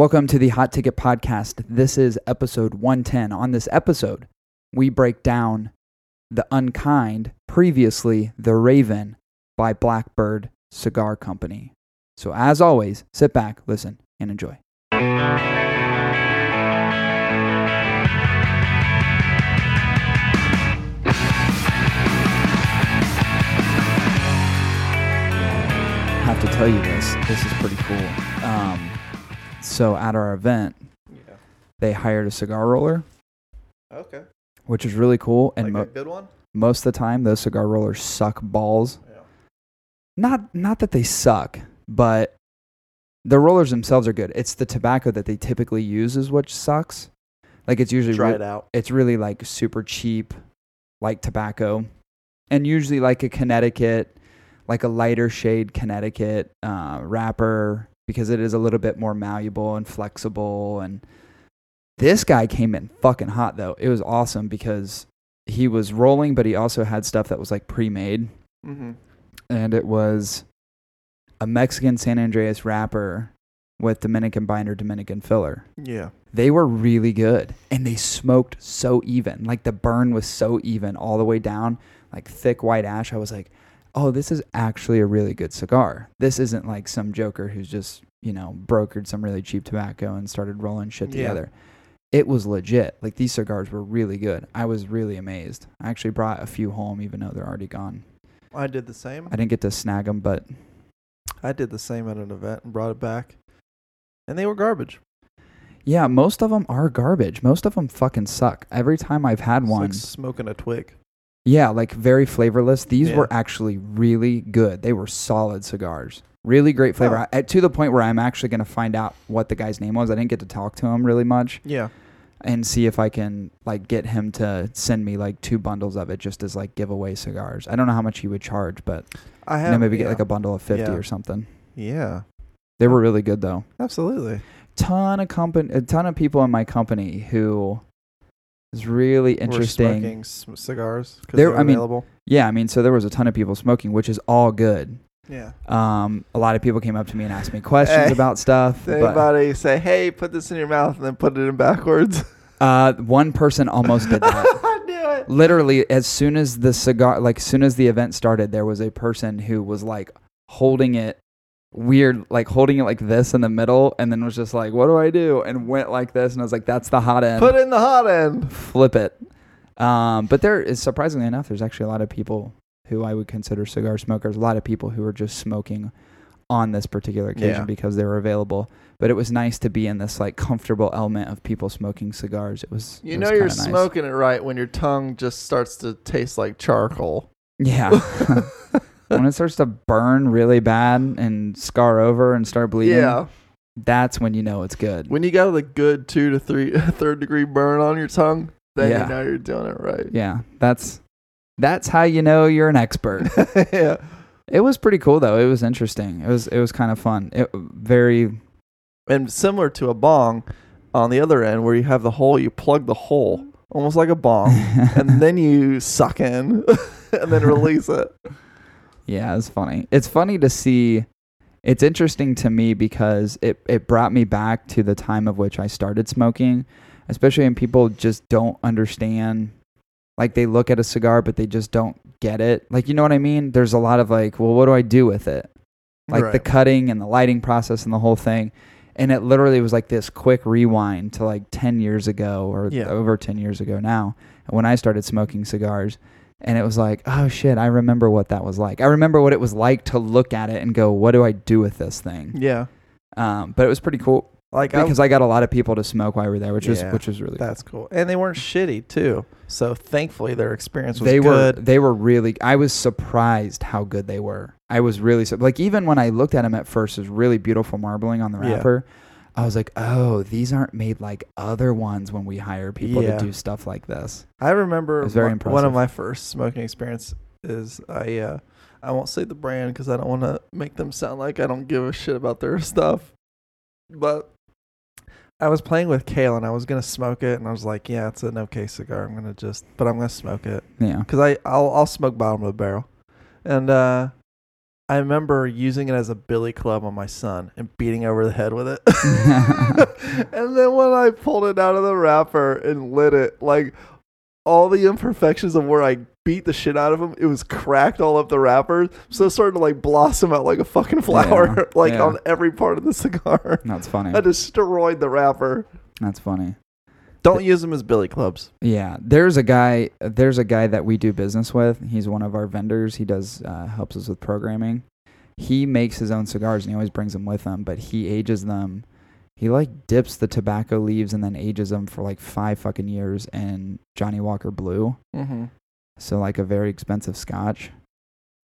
Welcome to the Hot Ticket Podcast. This is episode 110. On this episode, we break down The Unkind, previously The Raven by Blackbird Cigar Company. So, as always, sit back, listen, and enjoy. I have to tell you this. This is pretty cool. Um, so, at our event, Yeah. they hired a cigar roller, Okay. which is really cool. And like mo- a good one. most of the time, those cigar rollers suck balls. Yeah. Not not that they suck, but the rollers themselves are good. It's the tobacco that they typically use is what sucks. Like it's usually Try re- it out. it's really like super cheap, like tobacco, and usually like a Connecticut, like a lighter shade Connecticut uh, wrapper because it is a little bit more malleable and flexible. And this guy came in fucking hot though. It was awesome because he was rolling, but he also had stuff that was like pre-made, Mm-hmm. and it was a Mexican San Andreas wrapper with Dominican binder, Dominican filler Yeah. they were really good and they smoked so even like the burn was so even all the way down like thick white ash i was like oh this is actually a really good cigar. This isn't like some joker who's just you know brokered some really cheap tobacco and started rolling shit Yeah. together. It was legit. Like these cigars were really good. I was really amazed. I actually brought a few home even though they're already gone. I did the same. i didn't get to snag them but I did the same at an event and brought it back, and they were garbage. yeah most of them are garbage. Most of them fucking suck. Every time i've had It's one like smoking a twig. Yeah, like very flavorless. These Yeah. were actually really good. They were solid cigars. Really great flavor. Oh. I- to the point where I'm actually going to find out what the guy's name was. I didn't get to talk to him really much Yeah. and see if I can like get him to send me like two bundles of it just as like giveaway cigars. I don't know how much he would charge, but I you have know, maybe yeah. get like a bundle of 50 Yeah. or something. Yeah. They were really good though. Absolutely. Ton of company a ton of people in my company who is really We're interesting. smoking s- cigars There- they're I mean- available. Yeah, I mean, so there was a ton of people smoking, which is all good. yeah. Um, a lot of people came up to me and asked me questions Hey, about stuff. Anybody say, "Hey, put this in your mouth and then put it in backwards"? uh, one person almost did that. I knew it. Literally, as soon as the cigar, like as soon as the event started, there was a person who was like holding it weird, like holding it like this in the middle, and then was just like, "What do I do?" and went like this, and I was like, "That's the hot end." Put in the hot end. Flip it. Um, but there is surprisingly enough, there's actually a lot of people who I would consider cigar smokers. A lot of people who are just smoking on this particular occasion Yeah. because they were available. But it was nice to be in this like comfortable element of people smoking cigars. It was. You it know was you're nice. smoking it right when your tongue just starts to taste like charcoal. Yeah. when it starts to burn really bad and scar over and start bleeding, Yeah. that's when you know it's good. When you got the good two to three third degree burn on your tongue, then Yeah. you know you're doing it right. yeah, that's that's how you know you're an expert. yeah. It was pretty cool though. It was interesting. It was it was kind of fun. It very And similar to a bong, on the other end where you have the hole, you plug the hole almost like a bong, and then you suck in and then release it. Yeah, it's funny. It's funny to see. It's interesting to me because it it brought me back to the time of which I started smoking, especially when people just don't understand. Like they look at a cigar, but they just don't get it. Like you know what I mean? There's a lot of like, well, what do I do with it? like the cutting and the lighting process and the whole thing. And it literally was like this quick rewind to like 10 years ago or Yeah. over 10 years ago now when I started smoking cigars. And it was like, oh shit, I remember what that was like. I remember what it was like to look at it and go, what do I do with this thing? Yeah. Um, but it was pretty cool Like because I got a lot of people to smoke while we were there, which was which was really that's cool. And they weren't shitty too. So thankfully their experience was they were good. they were really i was surprised how good they were i was really like even when i looked at them at first it was really beautiful marbling on the Yeah. I was like oh these aren't made like other ones when we hire people Yeah. to do stuff like this I remember very one, one of my first smoking experience is I uh, I won't say the brand because I don't want to make them sound like I don't give a shit about their stuff. But I was playing with kale and I was gonna smoke it and I was like, yeah, it's an okay cigar. I'm gonna just, but I'm gonna smoke it yeah because I I'll I'll smoke bottom of the barrel, and uh, I remember using it as a billy club on my son and beating over the head with it. and then when I pulled it out of the wrapper and lit it, like all the imperfections of where I beat the shit out of him, it was cracked all up the wrapper. So it started to like blossom out like a fucking flower, Yeah, like yeah. on every part of the cigar. That's funny. I destroyed the wrapper. That's funny. Don't use them as billy clubs. Yeah, there's a guy. There's a guy that we do business with. He's one of our vendors. He does uh, helps us with programming. He makes his own cigars and he always brings them with him. But he ages them. He like dips the tobacco leaves and then ages them for like five fucking years in Johnnie Walker Blue. Mm-hmm. So like a very expensive Scotch.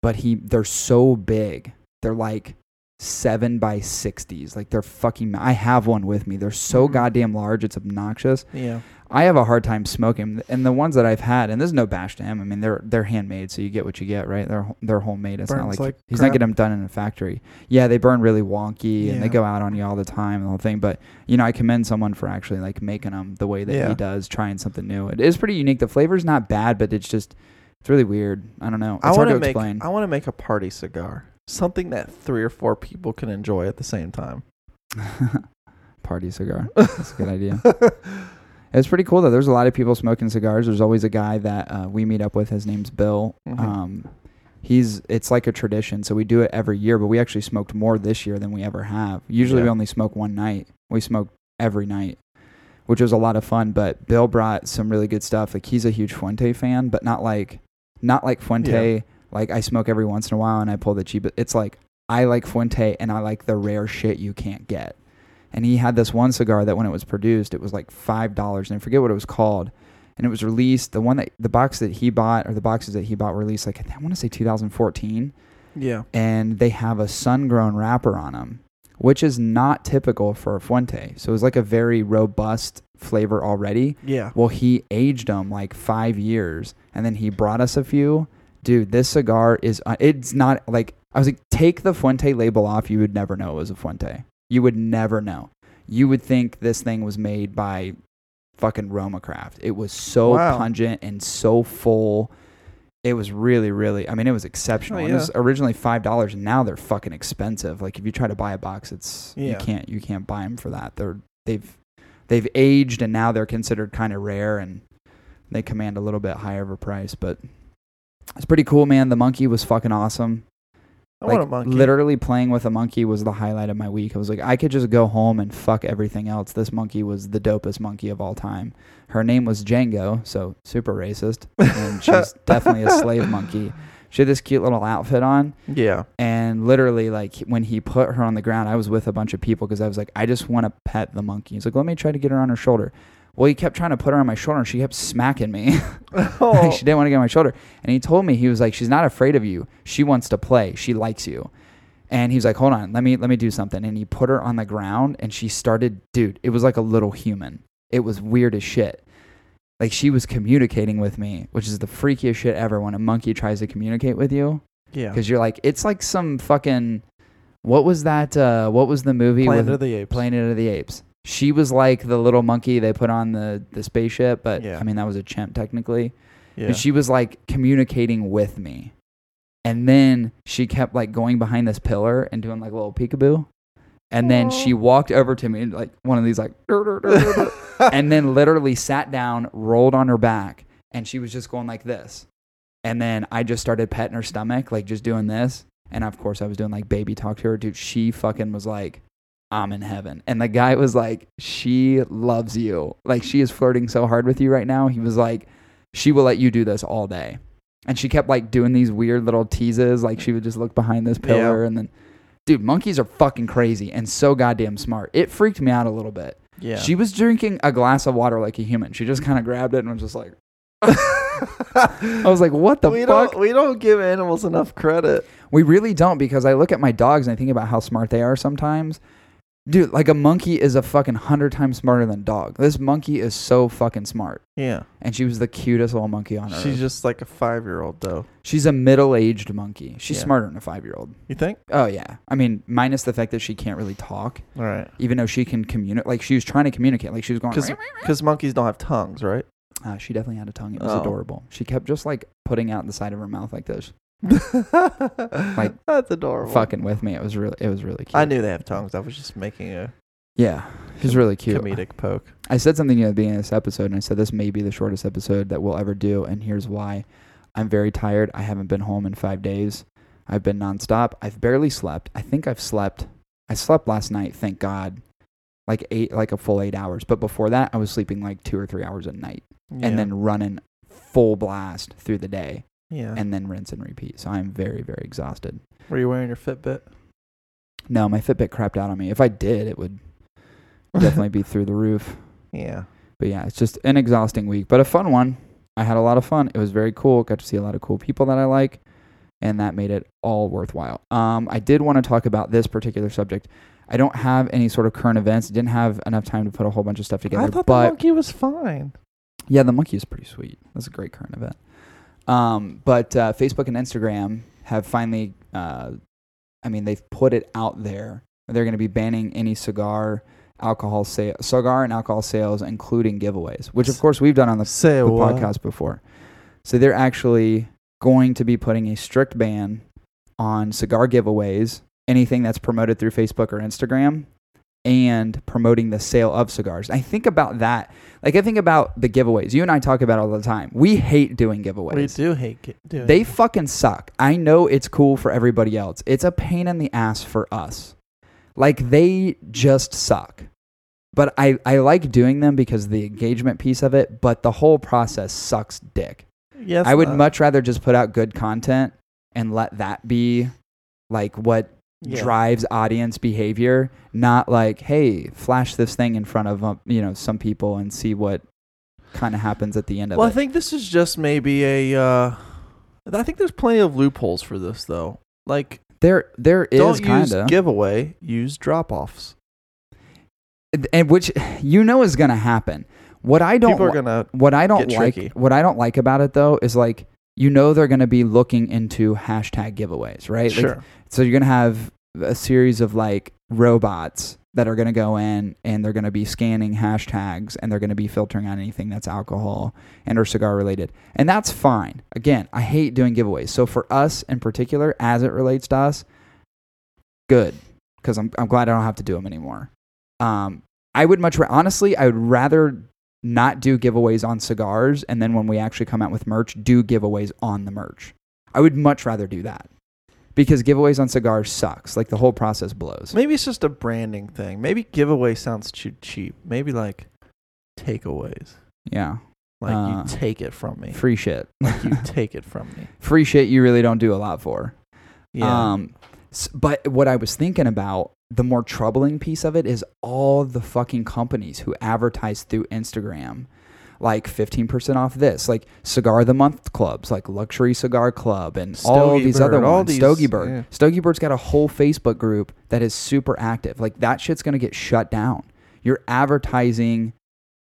But he, they're so big. They're like seven by sixties. Like they're fucking. I have one with me. They're so Mhm. goddamn large. It's obnoxious. Yeah. I have a hard time smoking, and the ones that I've had, and there's no bash to him. I mean, they're they're handmade, so you get what you get, right? They're they're homemade. It's not like, like he's crap. not getting them done in a factory. Yeah, they burn really wonky, and they go out on you all the time, and the whole thing. But you know, I commend someone for actually like making them the way that Yeah. he does, trying something new. It is pretty unique. The flavor's not bad, but it's just it's really weird. I don't know. It's I want to to make explain. I want to make a party cigar. Something that three or four people can enjoy at the same time. Party cigar. That's a good idea. It's pretty cool though. There's a lot of people smoking cigars. There's always a guy that uh, we meet up with. His name's Bill. Mhm. Um, he's it's like a tradition, so we do it every year. But we actually smoked more this year than we ever have. Usually we only smoke one night. We smoke every night, which was a lot of fun. But Bill brought some really good stuff. Like he's a huge Fuente fan, but not like not like Fuente. Like I smoke every once in a while and I pull the cheap. It's like I like Fuente and I like the rare shit you can't get. And he had this one cigar that when it was produced, it was like five dollars, and I forget what it was called. And it was released. The one that the box that he bought, or the boxes that he bought, were released like I want to say 2014, Yeah. and they have a sun-grown wrapper on them, which is not typical for a Fuente. So it was like a very robust flavor already. Yeah. Well, he aged them like five years, and then he brought us a few. Dude, this cigar is. Uh, it's not like I was like, take the Fuente label off. You would never know it was a Fuente. You would never know. You would think this thing was made by fucking Roma Craft. It was so Wow. pungent and so full. It was really, really. I mean, it was exceptional. Oh, And It was originally five dollars, and now they're fucking expensive. Like if you try to buy a box, it's you can't you can't buy them for that. They're they've they've aged and now they're considered kind of rare and they command a little bit higher of a price. But it's pretty cool, man. The monkey was fucking awesome. I like want a monkey. literally playing with a monkey was the highlight of my week. I was like, I could just go home and fuck everything else. This monkey was the dopest monkey of all time. Her name was Django, so super racist, and she's definitely a slave monkey. She had this cute little outfit on, Yeah. and literally, like when he put her on the ground, I was with a bunch of people because I was like, I just want to pet the monkey. He's like, let me try to get her on her shoulder. Well, he kept trying to put her on my shoulder, and she kept smacking me. Oh. Like, she didn't want to get on my shoulder. And he told me he was like, she's not afraid of you. She wants to play. She likes you. And he was like, hold on, let me let me do something. And he put her on the ground, and she started, dude. It was like a little human. It was weird as shit. Like she was communicating with me, which is the freakiest shit ever. When a monkey tries to communicate with you, yeah. because you're like, it's like some fucking. What was that? Uh, what was the movie Planet with of the Apes. Planet of the Apes? She was like the little monkey they put on the the spaceship, but Yeah. I mean that was a chimp technically. Yeah. But she was like communicating with me. And then she kept like going behind this pillar and doing like a little peekaboo. And then she walked over to me and like one of these like "Dur, dur, dur, dur, dur," and then literally sat down, rolled on her back, and she was just going like this. And then I just started petting her stomach, like just doing this. And of course I was doing like baby talk to her. Dude, she fucking was like, I'm in heaven. And the guy was like, She loves you. Like she is flirting so hard with you right now. He was like, She will let you do this all day. And she kept like doing these weird little teases. Like she would just look behind this pillar Yeah. and then Dude, monkeys are fucking crazy and so goddamn smart. It freaked me out a little bit. yeah. She was drinking a glass of water like a human. She just kind of grabbed it and was just like, I was like, what the we fuck? don't we don't give animals enough credit. We really don't because I look at my dogs and I think about how smart they are sometimes. Dude, like a monkey is a fucking hundred times smarter than a dog. This monkey is so fucking smart. Yeah. And she was the cutest little monkey on earth. She's just like a five year old though. She's a middle aged monkey. She's Yeah. smarter than a five year old. You think? Oh yeah. I mean, minus the fact that she can't really talk, All right. even though she can communicate. Like she was trying to communicate. Like she was going. Because because monkeys don't have tongues, right? Uh, she definitely had a tongue. It was Oh. adorable. She kept just like putting out the side of her mouth like this. Like that's adorable. fucking with me. It was really it was really cute. I knew they have tongues. I was just making a Yeah, he's really cute. comedic poke. I said something at the beginning of this episode, and I said this may be the shortest episode that we'll ever do, and here's why. I'm very tired. I haven't been home in five days. I've been nonstop. I've barely slept. I think I've slept. I slept last night, thank God, like eight, like a full eight hours. But before that, I was sleeping like two or three hours a night, Yeah. and then running full blast through the day, yeah. and then rinse and repeat. So I'm very, very exhausted. Were you wearing your Fitbit? No, my Fitbit crapped out on me. If I did, it would definitely be through the roof. Yeah. But yeah, it's just an exhausting week, but a fun one. I had a lot of fun. It was very cool. Got to see a lot of cool people that I like, and that made it all worthwhile. Um, I did want to talk about this particular subject. I don't have any sort of current events. Didn't have enough time to put a whole bunch of stuff together. I thought but the monkey was fine. yeah, the monkey is pretty sweet. That's a great current event. Um, but uh, Facebook and Instagram have finally, uh, I mean, they've put it out there. They're going to be banning any cigar, alcohol sale, cigar and alcohol sales, including giveaways, which of course we've done on the, the podcast before. So they're actually going to be putting a strict ban on cigar giveaways, anything that's promoted through Facebook or Instagram, and promoting the sale of cigars. I think about that. Like I think about the giveaways. You and I talk about it all the time. We hate doing giveaways. We do hate gi- doing They fucking suck. I know it's cool for everybody else. It's a pain in the ass for us. Like they just suck. But I, I like doing them because of the engagement piece of it, but the whole process sucks dick. Yes, I would uh, much rather just put out good content and let that be like what yeah. drives audience behavior, not like, hey, flash this thing in front of um, you know some people and see what kind of happens at the end of Well, it. Well, I think this is just maybe a. Uh, I think there's plenty of loopholes for this though. Like, there there is kind of giveaway. Use drop offs. and which you know is going to happen. What I don't People are gonna. what I don't like tricky. what I don't like about it though is like you know they're going to be looking into hashtag giveaways, right? Like, Sure. So you're going to have a series of like robots that are going to go in and they're going to be scanning hashtags and they're going to be filtering on anything that's alcohol and or cigar related. And that's fine. Again, I hate doing giveaways. So for us in particular as it relates to us, good cuz I'm I'm glad I don't have to do them anymore. Um I would much ra- honestly, I would rather not do giveaways on cigars and then when we actually come out with merch, do giveaways on the merch. I would much rather do that. Because giveaways on cigars sucks. Like the whole process blows. Maybe it's just a branding thing. Maybe giveaway sounds too cheap. Maybe like takeaways. Yeah. Like Uh, you take it from me. Free shit. Like you take it from me. Free shit you really don't do a lot for. Yeah. Um, but what I was thinking about, the more troubling piece of it is all the fucking companies who advertise through Instagram, like 15% off this, like Cigar of the Month clubs, like Luxury Cigar Club, and all Stogie these other Bird, all ones. these- Stogie Bird. yeah. Stogie Bird's got a whole Facebook group that is super active. Like that shit's going to get shut down. You're advertising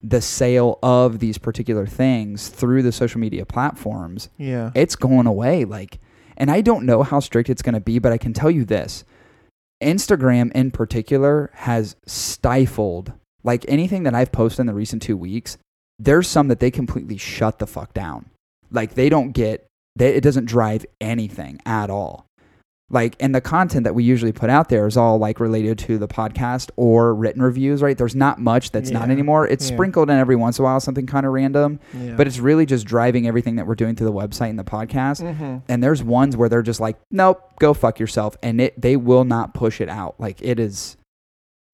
the sale of these particular things through the social media platforms yeah. it's going away like and i don't know how strict it's going to be but i can tell you this instagram in particular has stifled like anything that i've posted in the recent two weeks there's some that they completely shut the fuck down like they don't get they, it doesn't drive anything at all like and the content that we usually put out there is all like related to the podcast or written reviews right there's not much that's not anymore it's Yeah. sprinkled in every once in a while something kind of random yeah. but it's really just driving everything that we're doing through the website and the podcast. Mhm. And there's ones where they're just like, nope, go fuck yourself, and it they will not push it out. Like it is,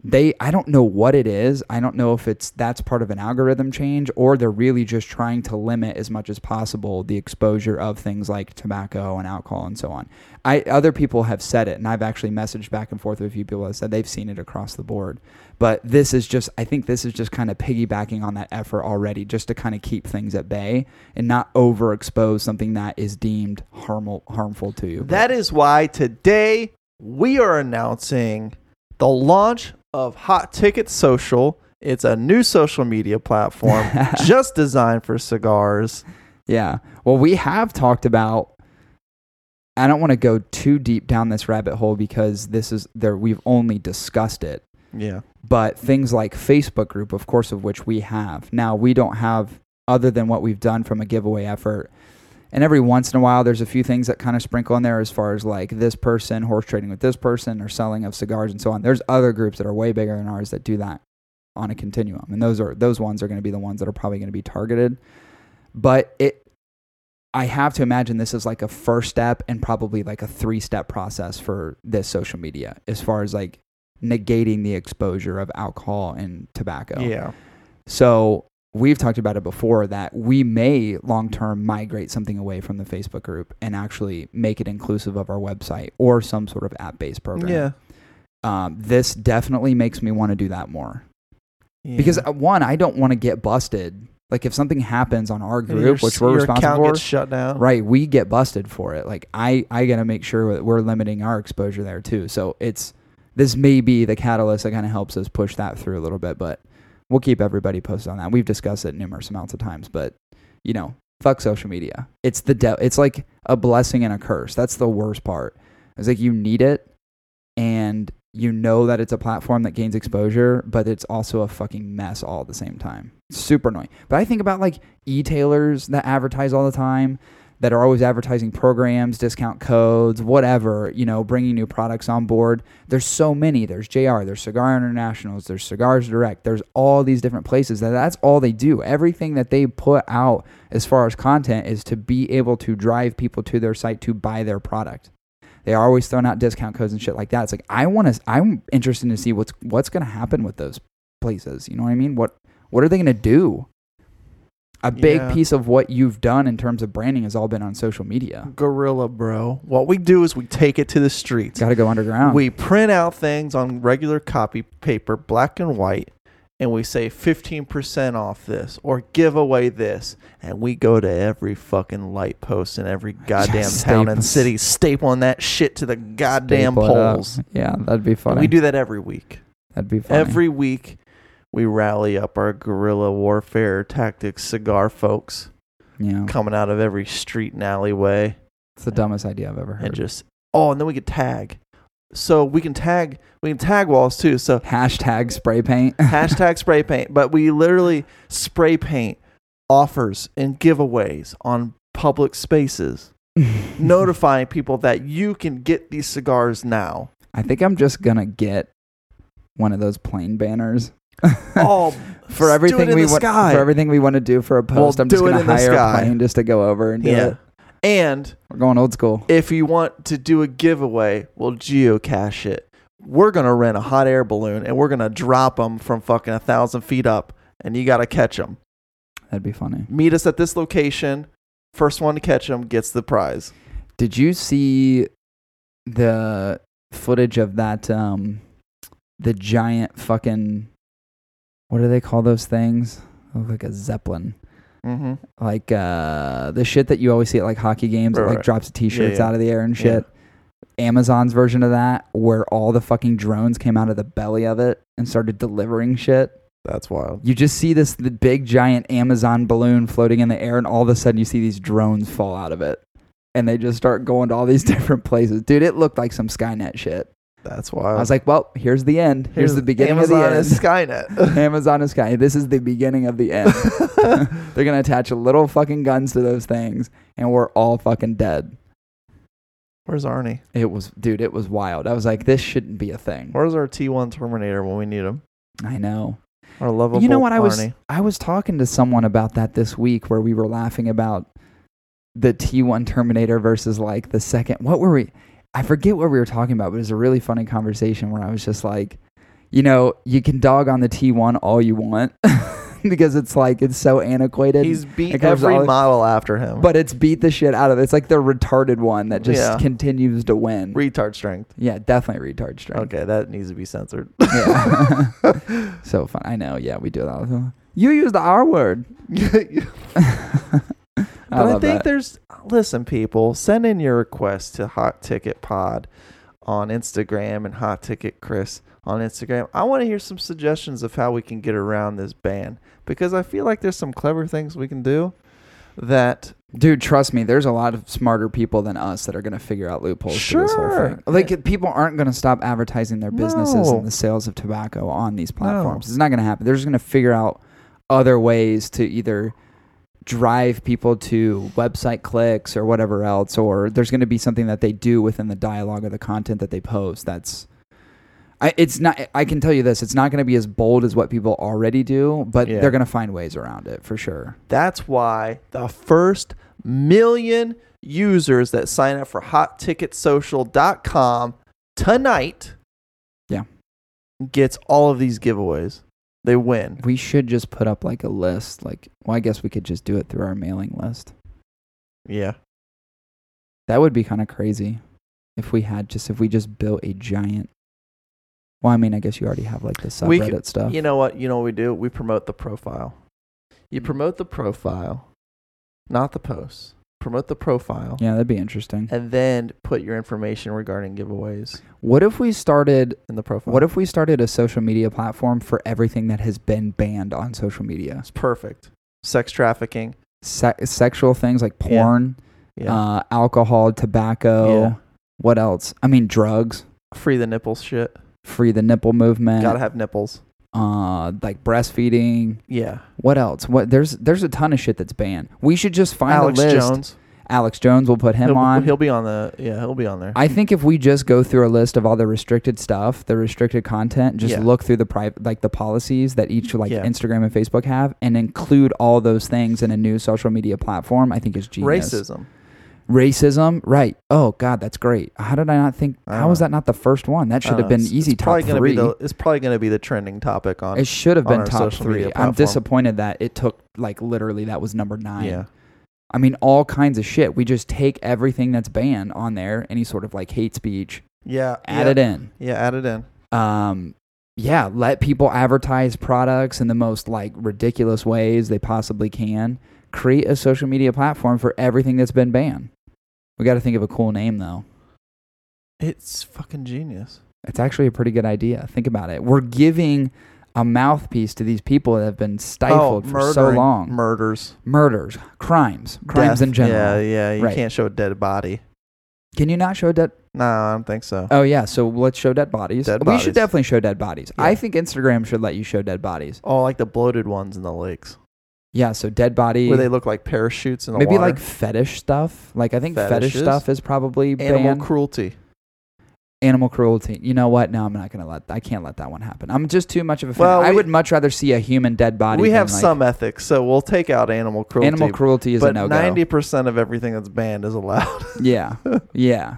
they I don't know what it is. I don't know if it's that's part of an algorithm change or they're really just trying to limit as much as possible the exposure of things like tobacco and alcohol and so on. I other people have said it, and I've actually messaged back and forth with a few people that said they've seen it across the board. But this is just, I think this is just kind of piggybacking on that effort already, just to kind of keep things at bay and not overexpose something that is deemed harmful harmful to you. That is why today we are announcing the launch of Hot Ticket Social. It's a new social media platform just designed for cigars. yeah. Well, we have talked about. I don't want to go too deep down this rabbit hole because this is there. We've only discussed it. Yeah. but things like Facebook group, of course, of which we have. Now, we don't have, other than what we've done from a giveaway effort, And every once in a while, there's a few things that kind of sprinkle in there as far as like this person horse trading with this person or selling of cigars and so on. There's other groups that are way bigger than ours that do that on a continuum, and those are those ones are going to be the ones that are probably going to be targeted. But it, I have to imagine this is like a first step and probably like a three step process for this social media as far as like negating the exposure of alcohol and tobacco. Yeah. So we've talked about it before that we may long term migrate something away from the Facebook group and actually make it inclusive of our website or some sort of app based program. Yeah. Um, this definitely makes me want to do that more yeah. because uh, one, I don't want to get busted. Like if something happens on our And your group, which we're your responsible account for, gets shut down. right? We get busted for it. Like I, I gotta make sure that we're limiting our exposure there too. So it's this may be the catalyst that kind of helps us push that through a little bit, but we'll keep everybody posted on that. We've discussed it numerous amounts of times, but you know, fuck social media. It's the de- It's like a blessing and a curse. That's the worst part. It's like you need it, and you know that it's a platform that gains exposure, but it's also a fucking mess all at the same time. It's super annoying. But I think about like e-tailers that advertise all the time, that are always advertising programs, discount codes, whatever, you know, bringing new products on board. There's so many. There's JR, there's Cigar Internationals, there's Cigars Direct, there's all these different places that that's all they do. Everything that they put out as far as content is to be able to drive people to their site to buy their product. They are always throwing out discount codes and shit like that. It's like I want to. I'm interested to see what's what's going to happen with those places. You know what I mean? What what are they going to do? A big Yeah. piece of what you've done in terms of branding has all been on social media. Guerrilla, bro. What we do is we take it to the streets. Got to go underground. We print out things on regular copy paper, black and white, and we say 15% off this or give away this. And we go to every fucking light post in every goddamn Just town and city, stapling that shit to the goddamn Staple poles. Yeah, that'd be And funny. we do that every week. That'd be funny. Every week, we rally up our guerrilla warfare tactics cigar folks yeah, coming out of every street and alleyway. it's the dumbest idea I've ever heard. and just oh, and then we could tag. So we can tag we can tag walls too. So Hashtag spray paint. hashtag spray paint, but we literally spray paint offers and giveaways on public spaces, notifying people that you can get these cigars now. I think I'm just gonna get one of those plane banners. Oh, for everything we want sky. for everything we want to do for a post, We'll I'm just gonna hire a plane just to go over and do yeah. it. And We're going old school. if you want to do a giveaway, we'll geocache it. We're gonna rent a hot air balloon and we're gonna drop them from fucking a thousand feet up, and you gotta catch them. That'd be funny. meet us at this location. First one to catch them gets the prize. Did you see the footage of that um the giant fucking what do they call those things? Look like a zeppelin. Mm-hmm. Like uh the shit that you always see at like hockey games that Right, like right. drops t-shirts yeah. out of the air and Yeah. shit. Amazon's version of that where all the fucking drones came out of the belly of it and started delivering shit. That's wild. You just see this the big giant Amazon balloon floating in the air, and all of a sudden you see these drones fall out of it, and they just start going to all these different places. Dude, it looked like some Skynet shit. That's wild. I was like, well, here's the end. Here's, the beginning Amazon of the end. is Skynet. Amazon is Sky. This is the beginning of the end. They're gonna attach little fucking guns to those things, and we're all fucking dead. Where's Arnie? It was, dude, it was wild. I was like, this shouldn't be a thing. Where's our T1 Terminator when we need him? I know. Our lovable you know what I was Arnie. I was talking to someone about that this week where we were laughing about the T1 Terminator versus like the second what were we I forget what we were talking about but it was a really funny conversation where I was just like you know you can dog on the T1 all you want because it's like it's so antiquated He's beat every all- model after him. but it's beat the shit out of it. It's like the retarded one that just Yeah. continues to win. retard strength. yeah, definitely retard strength. Okay, that needs to be censored. Yeah. so fun. I know. Yeah, we do that all the time. You use the R word. I But I, love think that. there's listen, people, send in your requests to Hot Ticket Pod on Instagram and Hot Ticket Chris on Instagram. I want to hear some suggestions of how we can get around this ban because I feel like there's some clever things we can do that Dude, trust me, there's a lot of smarter people than us that are going to figure out loopholes to this whole Sure. thing. Like, people aren't going to stop advertising their businesses No. and the sales of tobacco on these platforms. It's not going to happen. They're just going to figure out other ways to either drive people to website clicks or whatever else, or there's going to be something that they do within the dialogue or the content that they post. That's I, it's not. I can tell you this: it's not going to be as bold as what people already do, but Yeah. they're going to find ways around it for sure. That's why the first million users that sign up for hotticketsocial.com tonight Yeah. gets all of these giveaways. They win. We should just put up like a list. Like, well, I guess we could just do it through our mailing list. Yeah. That would be kind of crazy if we had just if we just built a giant. Well, I mean, I guess you already have like the We subreddit could- stuff. You know what? You know what we do? We promote the profile. You promote the profile, not the posts. Promote the profile. yeah, that'd be interesting. And then put your information regarding giveaways What if we started? in the profile. What if we started a social media platform for everything that has been banned on social media? it's perfect? Sex trafficking. Se- sexual things like porn, Yeah. uh, alcohol, tobacco. Yeah. What else? I mean, drugs. Free the nipples shit. Free the nipple movement. Gotta have nipples. Uh, like breastfeeding. Yeah. What else? What there's there's a ton of shit that's banned. We should just find Alex a list. Jones. Alex Jones. We'll put him he'll, on. He'll be on the. Yeah, he'll be on there. I think if we just go through a list of all the restricted stuff, the restricted content, just Yeah. look through the private, like the policies that each like Yeah. Instagram and Facebook have, and include all those things in a new social media platform, I think is genius. Racism. Racism, right? Oh God, that's great. How did I not think? How was that not the first one? That should have been It's- easy it's top probably gonna three. Be the, it's probably going to be the trending topic on. it should have on been our top social three. I'm platform. disappointed that it took like literally that was number nine. yeah. I mean, all kinds of shit. We just take everything that's banned on there, any sort of like hate speech, Yeah. add yeah. it in. Yeah, add it in. Um, yeah, let people advertise products in the most like ridiculous ways they possibly can. Create a social media platform for everything that's been banned. We got to think of a cool name though. It's fucking genius. It's actually a pretty good idea. Think about it. We're giving a mouthpiece to these people that have been stifled for so Oh, long. Murders. Murders, crimes, crimes death. in general. Yeah, yeah. You Right. can't show a dead body. Can you not show dead? No, I don't think so. Oh yeah, so let's show dead bodies. Dead we bodies. should definitely show dead bodies. Yeah. I think Instagram should let you show dead bodies. Oh, like the bloated ones in the lakes, Yeah, so dead body. where they look like parachutes in the maybe water. like fetish stuff. Like I think fetish stuff is probably animal banned. cruelty. animal cruelty. You know what? No, I'm not gonna let. I can't let that one happen. I'm just too much of a fan. Well, I we- would much rather see a human dead body. We have like- some ethics, so we'll take out animal cruelty. animal cruelty is but a no ninety percent of everything that's banned is allowed. Yeah, yeah.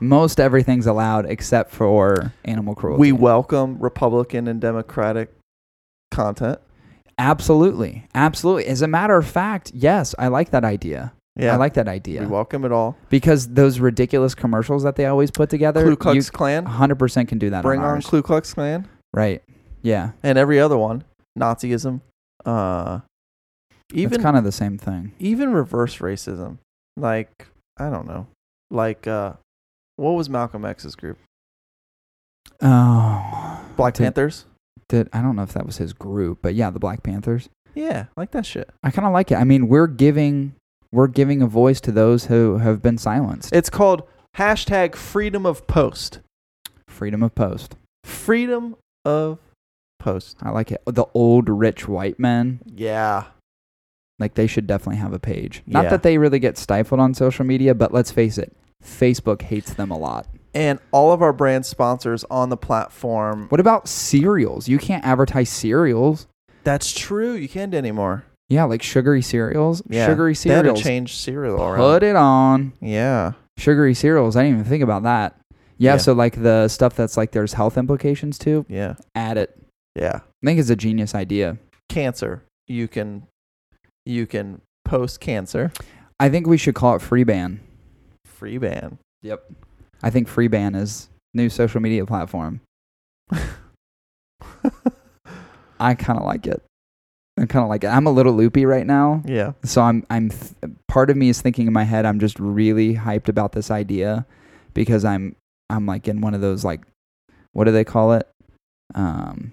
Most everything's allowed except for animal cruelty. we welcome Republican and Democratic content. Absolutely, absolutely. As a matter of fact, yes, I like that idea. Yeah, I like that We idea welcome it all. because those ridiculous commercials that they always put together, Ku you Klux Klan. 100% can do that. Bring on, on. Ku Klux Klan right? Yeah, and every other one. Nazism. Uh, even even kind of the same thing. even reverse racism. Like I don't know. Like uh, what was Malcolm X's group? Oh, Black Panthers. Did I don't know if that was his group, but yeah, the Black Panthers. Yeah, like that shit. I kind of like it. I mean, we're giving we're giving a voice to those who have been silenced. It's called hashtag freedom of post. Freedom of post. Freedom of post. I like it. The old rich white men, Yeah. like they should definitely have a page. Not Yeah. that they really get stifled on social media, but let's face it, Facebook hates them a lot. And all of our brand sponsors on the platform. What about cereals? You can't advertise cereals. That's true. You can't anymore. Yeah, like sugary cereals. Yeah. Sugary They cereals. change cereal around. Put it on. Yeah. Sugary cereals. I didn't even think about that. Yeah, Yeah. so like the stuff that's like there's health implications too, Yeah. add it. Yeah. I think it's a genius idea. Cancer. You can you can post cancer. I think we should call it free ban. Free ban. Yep. I think free ban is new social media platform. I kind of like it. I kind of like it. I'm a little loopy right now, yeah. so I'm I'm th- part of me is thinking in my head I'm just really hyped about this idea because I'm I'm like in one of those like what do they call it? Um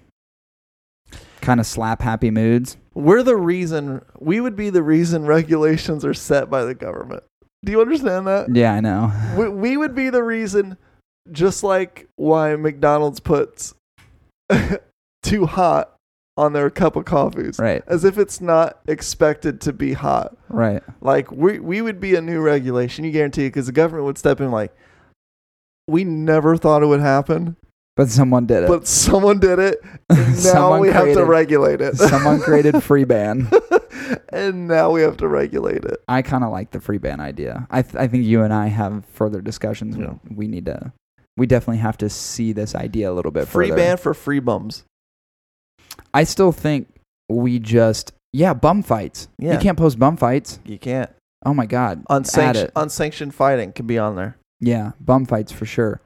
kind of slap happy moods. We're the reason we would be the reason regulations are set by the government. Do you understand that? Yeah, I know. we, we would be the reason just like why McDonald's puts too hot on their cup of coffees. Right. As if it's not expected to be hot. Right. Like we we would be a new regulation, you guarantee, it, because the government would step in like, we never thought it would happen, But someone did it. but someone did it. And now we have to regulate it. someone created free ban. and now we have to regulate it. I kind of like the free ban idea. I th- I think you and I have further discussions. Yeah. We need to. We definitely have to see this idea a little bit further. Free further. ban for free bums. I still think we just yeah bum fights. Yeah. You can't post bum fights. You can't. Oh my god. Unsanctioned, unsanctioned fighting can be on there. Yeah, bum fights for sure.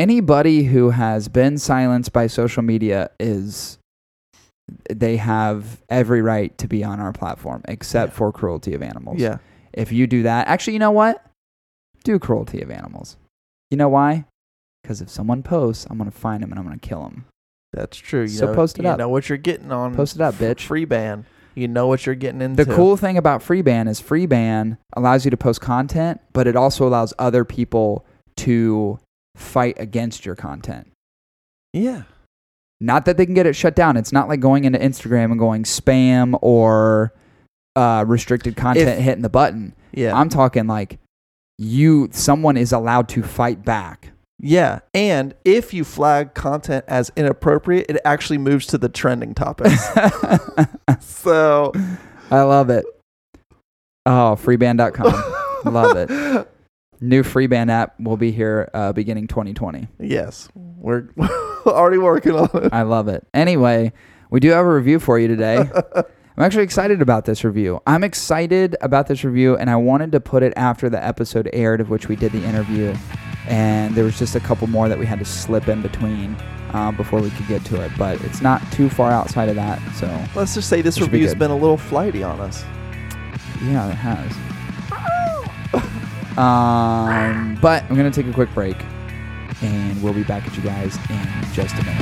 Anybody who has been silenced by social media is they have every right to be on our platform except Yeah. for cruelty of animals. Yeah. If you do that, actually, you know what? Do cruelty of animals. You know why? Because if someone posts, I'm gonna find him and I'm gonna kill him. That's true. You So know, post it you up. know what you're getting on. Post it up, bitch. Free ban. You know what you're getting into. The cool thing about Freeban is Freeban allows you to post content, but it also allows other people to fight against your content. Yeah. Not that they can get it shut down. It's not like going into Instagram and going spam or uh, restricted content If- hitting the button. Yeah. I'm talking like you, someone is allowed to fight back. yeah. And if you flag content as inappropriate, it actually moves to the trending topics. so I love it. Oh, freeban.com. Love it. New Freeban app will be here uh, beginning 2020. Yes. We're already working on it. I love it. Anyway, we do have a review for you today. I'm actually excited about this review. I'm excited about this review, and I wanted to put it after the episode aired of which we did the interview. And there was just a couple more that we had to slip in between um, before we could get to it. But it's not too far outside of that. So, Let's just say this should be been a little flighty on us. yeah, it has. Um, but I'm going to take a quick break, and we'll be back at you guys in just a minute.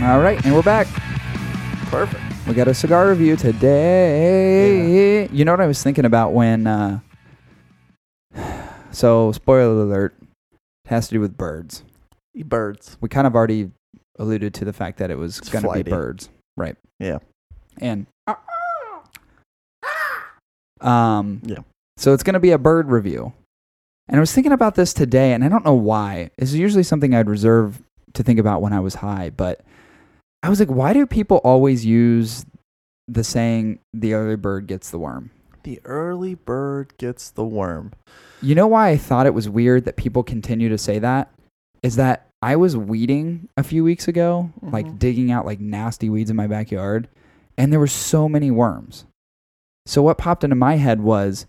All right, and we're back. Perfect. We got a cigar review today. You know what I was thinking about when. Uh, so, spoiler alert, it has to do with birds. Birds. We kind of already alluded to the fact that it was going to be birds, right? Yeah. And um, Yeah. So it's going to be a bird review, and I was thinking about this today, and I don't know why. This is usually something I'd reserve to think about when I was high, but I was like, why do people always use the saying "the early bird gets the worm"? The early bird gets the worm. You know why I thought it was weird that people continue to say that? Is that I was weeding a few weeks ago, like Mhm. digging out like nasty weeds in my backyard, and there were so many worms. So what popped into my head was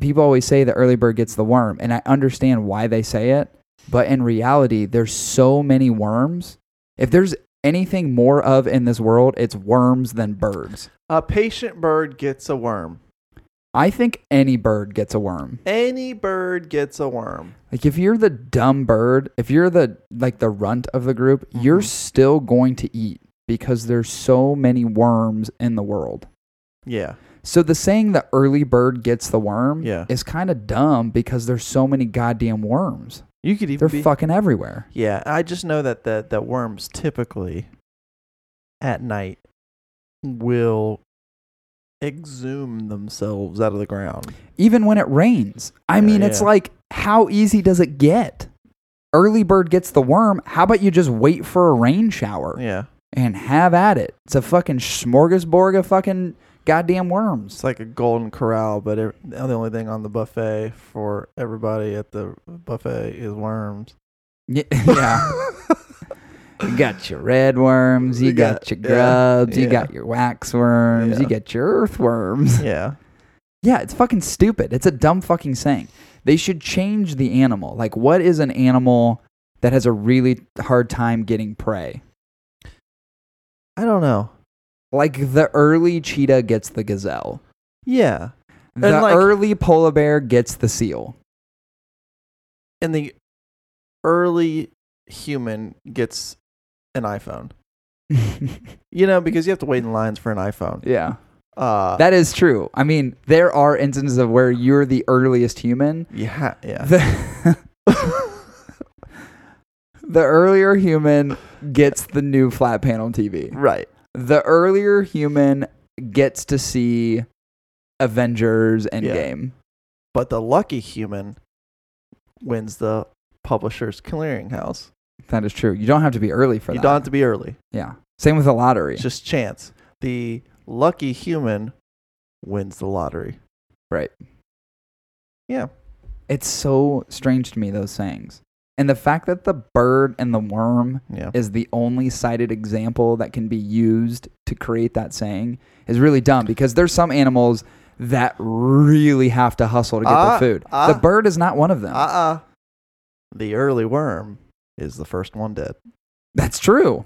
people always say the early bird gets the worm, and I understand why they say it, but in reality, there's so many worms. If there's anything more of in this world, it's worms than birds. A patient bird gets a worm. I think any bird gets a worm. Any bird gets a worm. Like if you're the dumb bird, if you're the like the runt of the group, you're Mhm. still going to eat because there's so many worms in the world. Yeah. So the saying the early bird gets the worm Yeah. is kind of dumb because there's so many goddamn worms. You could even They're be. fucking everywhere. yeah. I just know that the that worms typically at night will exhume themselves out of the ground. Even when it rains. I Yeah, mean, it's like how easy does it get? Early bird gets the worm. How about you just wait for a rain shower Yeah. and have at it? It's a fucking smorgasbord of fucking goddamn worms. It's like a golden corral, but it, the only thing on the buffet for everybody at the buffet is worms. Y- yeah. You got your red worms, you, You got, got- your yeah, grubs, you got your wax worms, you Yeah. got your earthworms. yeah. yeah, it's fucking stupid. It's a dumb fucking saying. They should change the animal. Like, what is an animal that has a really hard time getting prey? I don't know. Like, the early cheetah gets the gazelle, Yeah. the like- early polar bear gets the seal. And the early human gets an iPhone. You know, because you have to wait in lines for an iPhone. yeah. Uh, That is true. I mean, there are instances of where you're the earliest human. yeah, yeah. The, the earlier human gets the new flat panel TV. right. The earlier human gets to see Avengers Endgame. But the lucky human wins the publisher's clearinghouse. That is true. You don't have to be early for that. you that. don't have to be early. Yeah. Same with the lottery. It's just chance. The lucky human wins the lottery. Right. Yeah. It's so strange to me those sayings. And the fact that the bird and the worm Yeah. is the only cited example that can be used to create that saying is really dumb because there's some animals that really have to hustle to get Ah, their food. ah. the bird is not one of them. Uh-uh. The early worm is the first one dead. That's true.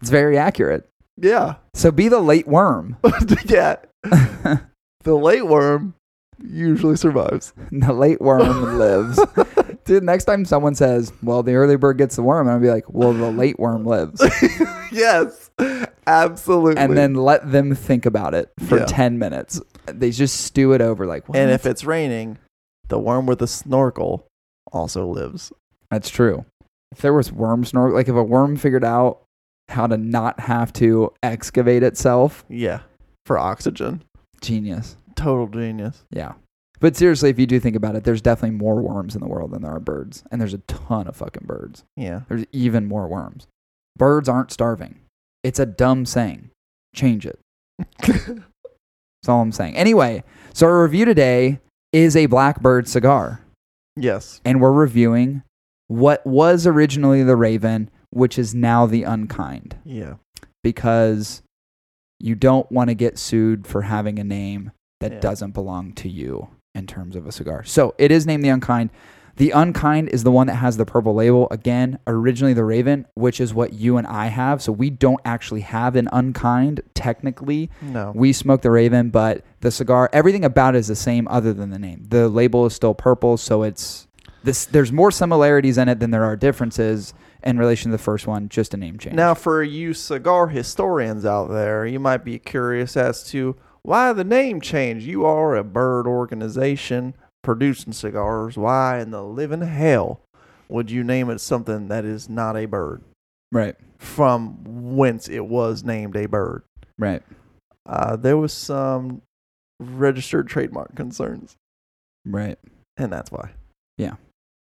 It's very accurate. Yeah. So be the late worm. yeah. The late worm usually survives. the late worm lives. Dude, next time someone says, well, the early bird gets the worm, I'll be like, well, the late worm lives. yes. Absolutely. and then let them think about it for Yeah. 10 minutes. They just stew it over like, what? and if it's raining, the worm with the snorkel also lives. That's true. If there was worm snorkel, like if a worm figured out how to not have to excavate itself, Yeah. For oxygen. genius. Total genius. Yeah. But seriously, if you do think about it, there's definitely more worms in the world than there are birds. And there's a ton of fucking birds. Yeah. There's even more worms. Birds aren't starving. It's a dumb saying. Change it. That's all I'm saying. Anyway, so our review today is a Blackbird cigar. yes. And we're reviewing what was originally the Raven, which is now the Unkind. Yeah. because you don't want to get sued for having a name that Yeah. doesn't belong to you in terms of a cigar. So it is named the Unkind. The Unkind is the one that has the purple label. Again, originally the Raven, which is what you and I have. So we don't actually have an Unkind technically. No. We smoke the Raven, but the cigar, everything about it is the same other than the name. The label is still purple, so it's this. There's more similarities in it than there are differences in relation to the first one. Just a name change. Now, for you cigar historians out there, you might be curious as to why the name change. You are a bird organization producing cigars. Why in the living hell would you name it something that is not a bird? right, From whence it was named a bird. right. Uh, there was some registered trademark concerns, Right. and that's why. Yeah.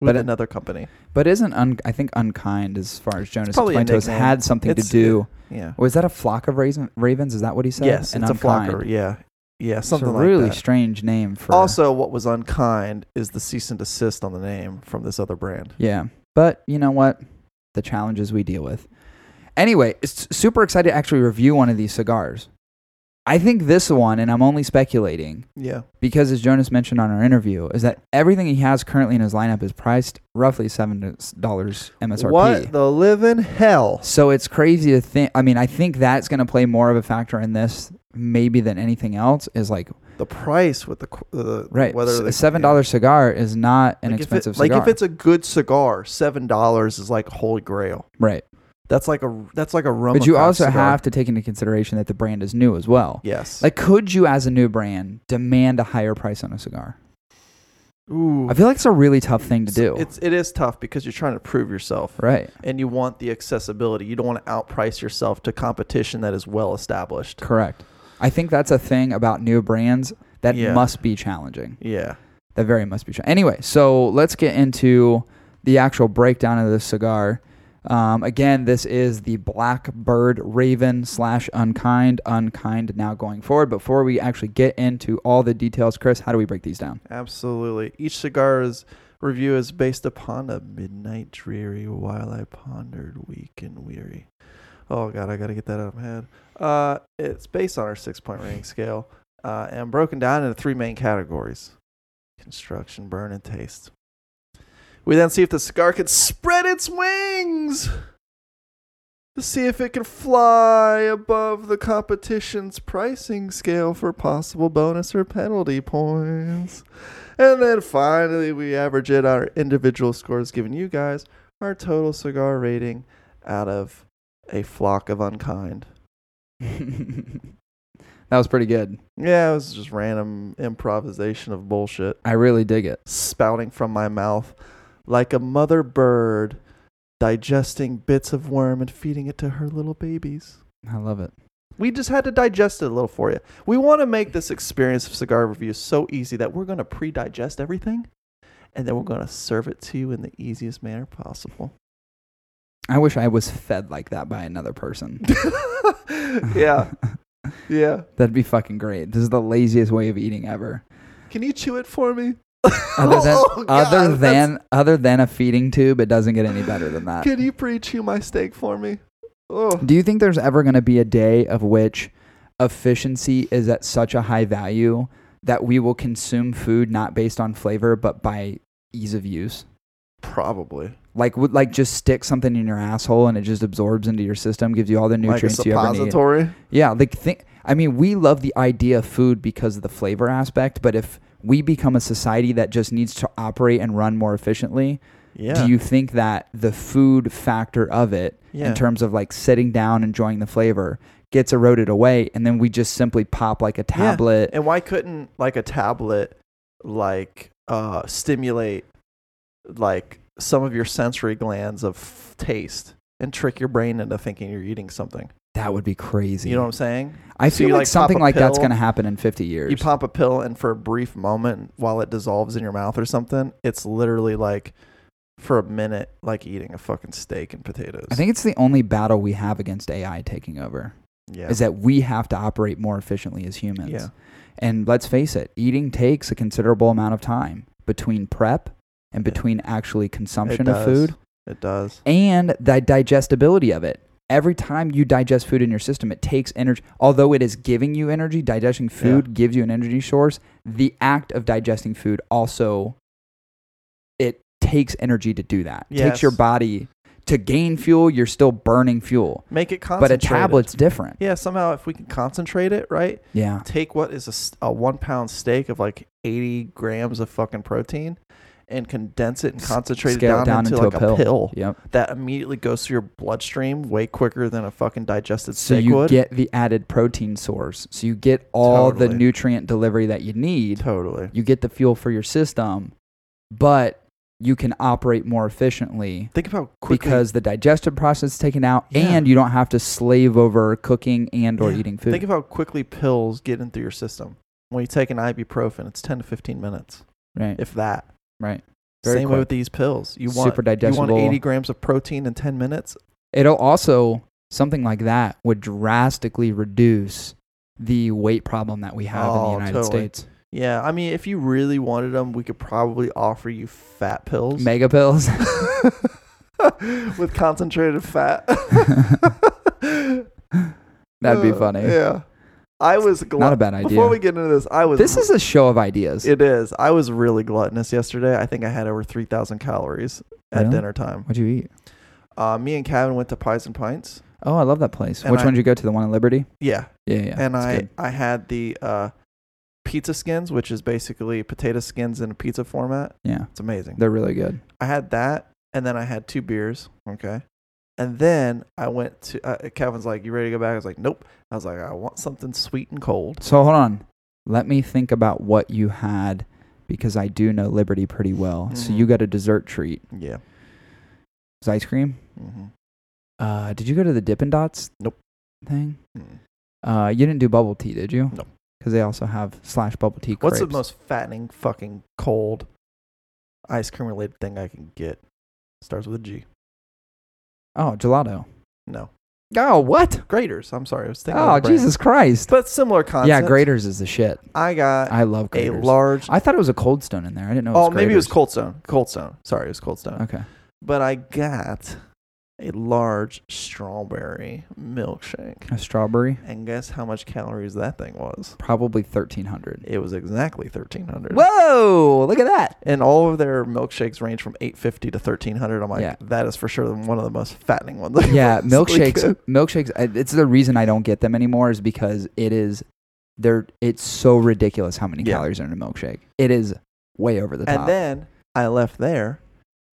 With But another company. But isn't un- I think unkind as far as Jonas probably a explained to us nickname. had something It's- to do. Yeah. Was that a flock of raven- ravens? Is that what he said? yes, it's a unkind. flocker. Yeah. Yeah, It's something a like really that. strange name for. Also, what was unkind is the cease and desist on the name from this other brand. yeah. But you know what? The challenges we deal with. Anyway, it's super excited to actually review one of these cigars. I think this one, and I'm only speculating Yeah. because, as Jonas mentioned on our interview, is that everything he has currently in his lineup is priced roughly seven dollars MSRP. What the living hell? So it's crazy to think. I mean, I think that's going to play more of a factor in this, maybe than anything else. Is like The price with the qu- the right, whether they- a seven dollar cigar is not an Like if it- expensive cigar. Like if it's a good cigar, seven dollars is like holy grail. right, That's like a that's like a rum. but you also cigar. have to take into consideration that the brand is new as well. yes. Like, could you, as a new brand, demand a higher price on a cigar? ooh, I feel like it's a really tough thing to do. It's it is tough because you're trying to prove yourself, right, and you want the accessibility. You don't want to outprice yourself to competition that is well established. correct. I think that's a thing about new brands that Yeah. must be challenging. Yeah. That very must be true. Anyway, so let's get into the actual breakdown of this cigar. Um, again, this is the Blackbird Raven slash Unkind. Unkind now going forward. Before we actually get into all the details, Chris, how do we break these down? Absolutely. Each cigar's review is based upon a midnight dreary while I pondered weak and weary. Oh god, I gotta get that out of my head. Uh, it's based on our six point rating scale, uh, and broken down into three main categories: construction, burn, and taste. We then see if the cigar can spread its wings to see if it can fly above the competition's pricing scale for possible bonus or penalty points. And then finally, we average it our individual scores, giving you guys our total cigar rating out of a flock of unkind. That was pretty good. Yeah, it was just random improvisation of bullshit I really dig it. spouting from my mouth like a mother bird digesting bits of worm and feeding it to her little babies. I love it. We just had to digest it a little for you. We want to make this experience of cigar review so easy that we're going to pre digest everything and then we're going to serve it to you in the easiest manner possible. I wish I was fed like that by another person. yeah. Yeah. That'd be fucking great. This is the laziest way of eating ever. Can you chew it for me? Other than Oh, God, other that's- than other than a feeding tube, it doesn't get any better than that. Can you pre chew my steak for me? Oh. Do you think there's ever going to be a day of which efficiency is at such a high value that we will consume food not based on flavor but by ease of use? Probably. Like would like just stick something in your asshole and it just absorbs into your system, gives you all the Like nutrients you ever need. Yeah, like think. I mean, we love the idea of food because of the flavor aspect, but if we become a society that just needs to operate and run more efficiently, Yeah. do you think that the food factor of it, yeah. in terms of like sitting down, enjoying the flavor, gets eroded away, and then we just simply pop like a tablet? And why couldn't like a tablet like uh stimulate like some of your sensory glands of f- taste and trick your brain into thinking you're eating something? That would be crazy. You know what I'm saying? I so feel you, like like, pop something a like that's pill, going to happen in 50 years. You pop a pill and for a brief moment while it dissolves in your mouth or something, it's literally like for a minute like eating a fucking steak and potatoes. I think it's the only battle we have against AI taking over. yeah. is that we have to operate more efficiently as humans. Yeah. And let's face it, eating takes a considerable amount of time between prep and Yeah. between actually consumption of does. food It does. and the digestibility of it. Every time you digest food in your system, it takes energy. Although it is giving you energy, digesting food gives you an energy source. The act of digesting food also it takes energy to do that. It takes your body to gain fuel, you're still burning fuel. Make it But a tablet's different. Yeah, somehow if we can concentrate it, right? Yeah. take what is a one pound steak of like 80 grams of fucking protein and condense it and concentrate it scale down, into, like a pill. Yep. that immediately goes through your bloodstream way quicker than a fucking digested So steak you would. get the added protein source. So you get all the Totally. nutrient delivery that you need. totally. You get the fuel for your system, but you can operate more efficiently Think about quickly. because the digestive process is taken out Yeah. and you don't have to slave over cooking and or Yeah. eating food. Think of how quickly pills get into your system. When you take an ibuprofen, it's 10 to 15 minutes, right. if that. Right. Very Same way with these pills. You want Super digestible. you want 80 grams of protein in 10 minutes. It'll also something like that would drastically reduce the weight problem that we have in the Oh, United totally. States. Yeah, I mean, if you really wanted them, we could probably offer you fat pills. Mega pills. with concentrated fat. That'd be Uh, funny. Yeah. I was Not a bad idea. Before we get into this, I was. This is a show of ideas. It is. I was really gluttonous yesterday. I think I had over 3,000 calories at Really? dinner time. What'd you eat? Uh, me and Kevin went to Pies and Pints. Oh, I love that place. And Which I- one did you go to? The one in Liberty? Yeah. Yeah, yeah. and it's I, good. I had the uh, pizza skins, which is basically potato skins in a pizza format. yeah, It's amazing. they're really good. I had that, and then I had two beers. Okay. And then I went to uh, Kevin's like, "You ready to go back?" I was like, "Nope." I was like, "I want something sweet and cold." So hold on. Let me think about what you had because I do know Liberty pretty well. So Mhm. you got a dessert treat. Yeah. It's ice cream. hmm Uh, did you go to the Dippin' Dots? Nope. Thing. Uh, you didn't do bubble tea, did you? No. Because they also have slash bubble tea. What's the most fattening fucking cold ice cream related thing I can get? Starts with a G. Oh, gelato. No. Oh, what? Graeter's. I'm sorry. I was thinking. Oh, of the brand. Jesus Christ. But similar concept. Yeah, Graeter's is the shit. I got I love a Graeter's. large. I thought it was a Cold Stone in there. I didn't know. It oh, was maybe it was. Cold Stone. Cold Stone. Sorry, it was Cold Stone. Okay. But I got a large strawberry milkshake. A strawberry. And guess how much calories that thing was? Probably thirteen hundred. It was exactly 1300. Whoa! Look at that. And all of their milkshakes range from 850 to 1300. I'm like, Yeah. that is for sure one of the most fattening ones. Yeah, milkshakes. Milkshakes. uh, It's the reason I don't get them anymore is because it is, they're. It's so ridiculous how many Yeah. calories are in a milkshake. It is way over the top. And then I left there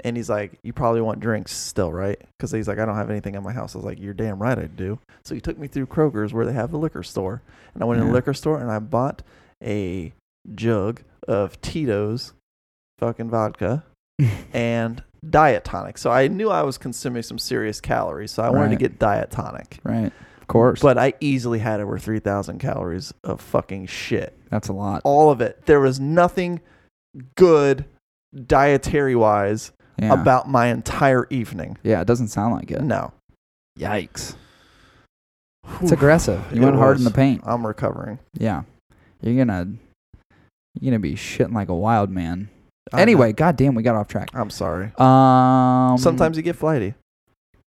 And he's like, "You probably want drinks still, right?" Because he's like, "I don't have anything at my house." I was like, "You're damn right I do." So he took me through Kroger's where they have the liquor store, and I went in the liquor store and I bought a jug of Tito's fucking vodka and diet tonic. So I knew I was consuming some serious calories, so I wanted to get diet tonic. right. Of course. But I easily had over 3,000 calories of fucking shit. that's a lot. All of it. There was nothing good dietary wise Yeah. about my entire evening. yeah, it doesn't sound like it. No. Yikes. Whew. It's aggressive. You It went hard in was. the paint. I'm recovering. Yeah. You're gonna you're gonna be shitting like a wild man. I know. Anyway, goddamn, we got off track. I'm sorry. Um Sometimes you get flighty.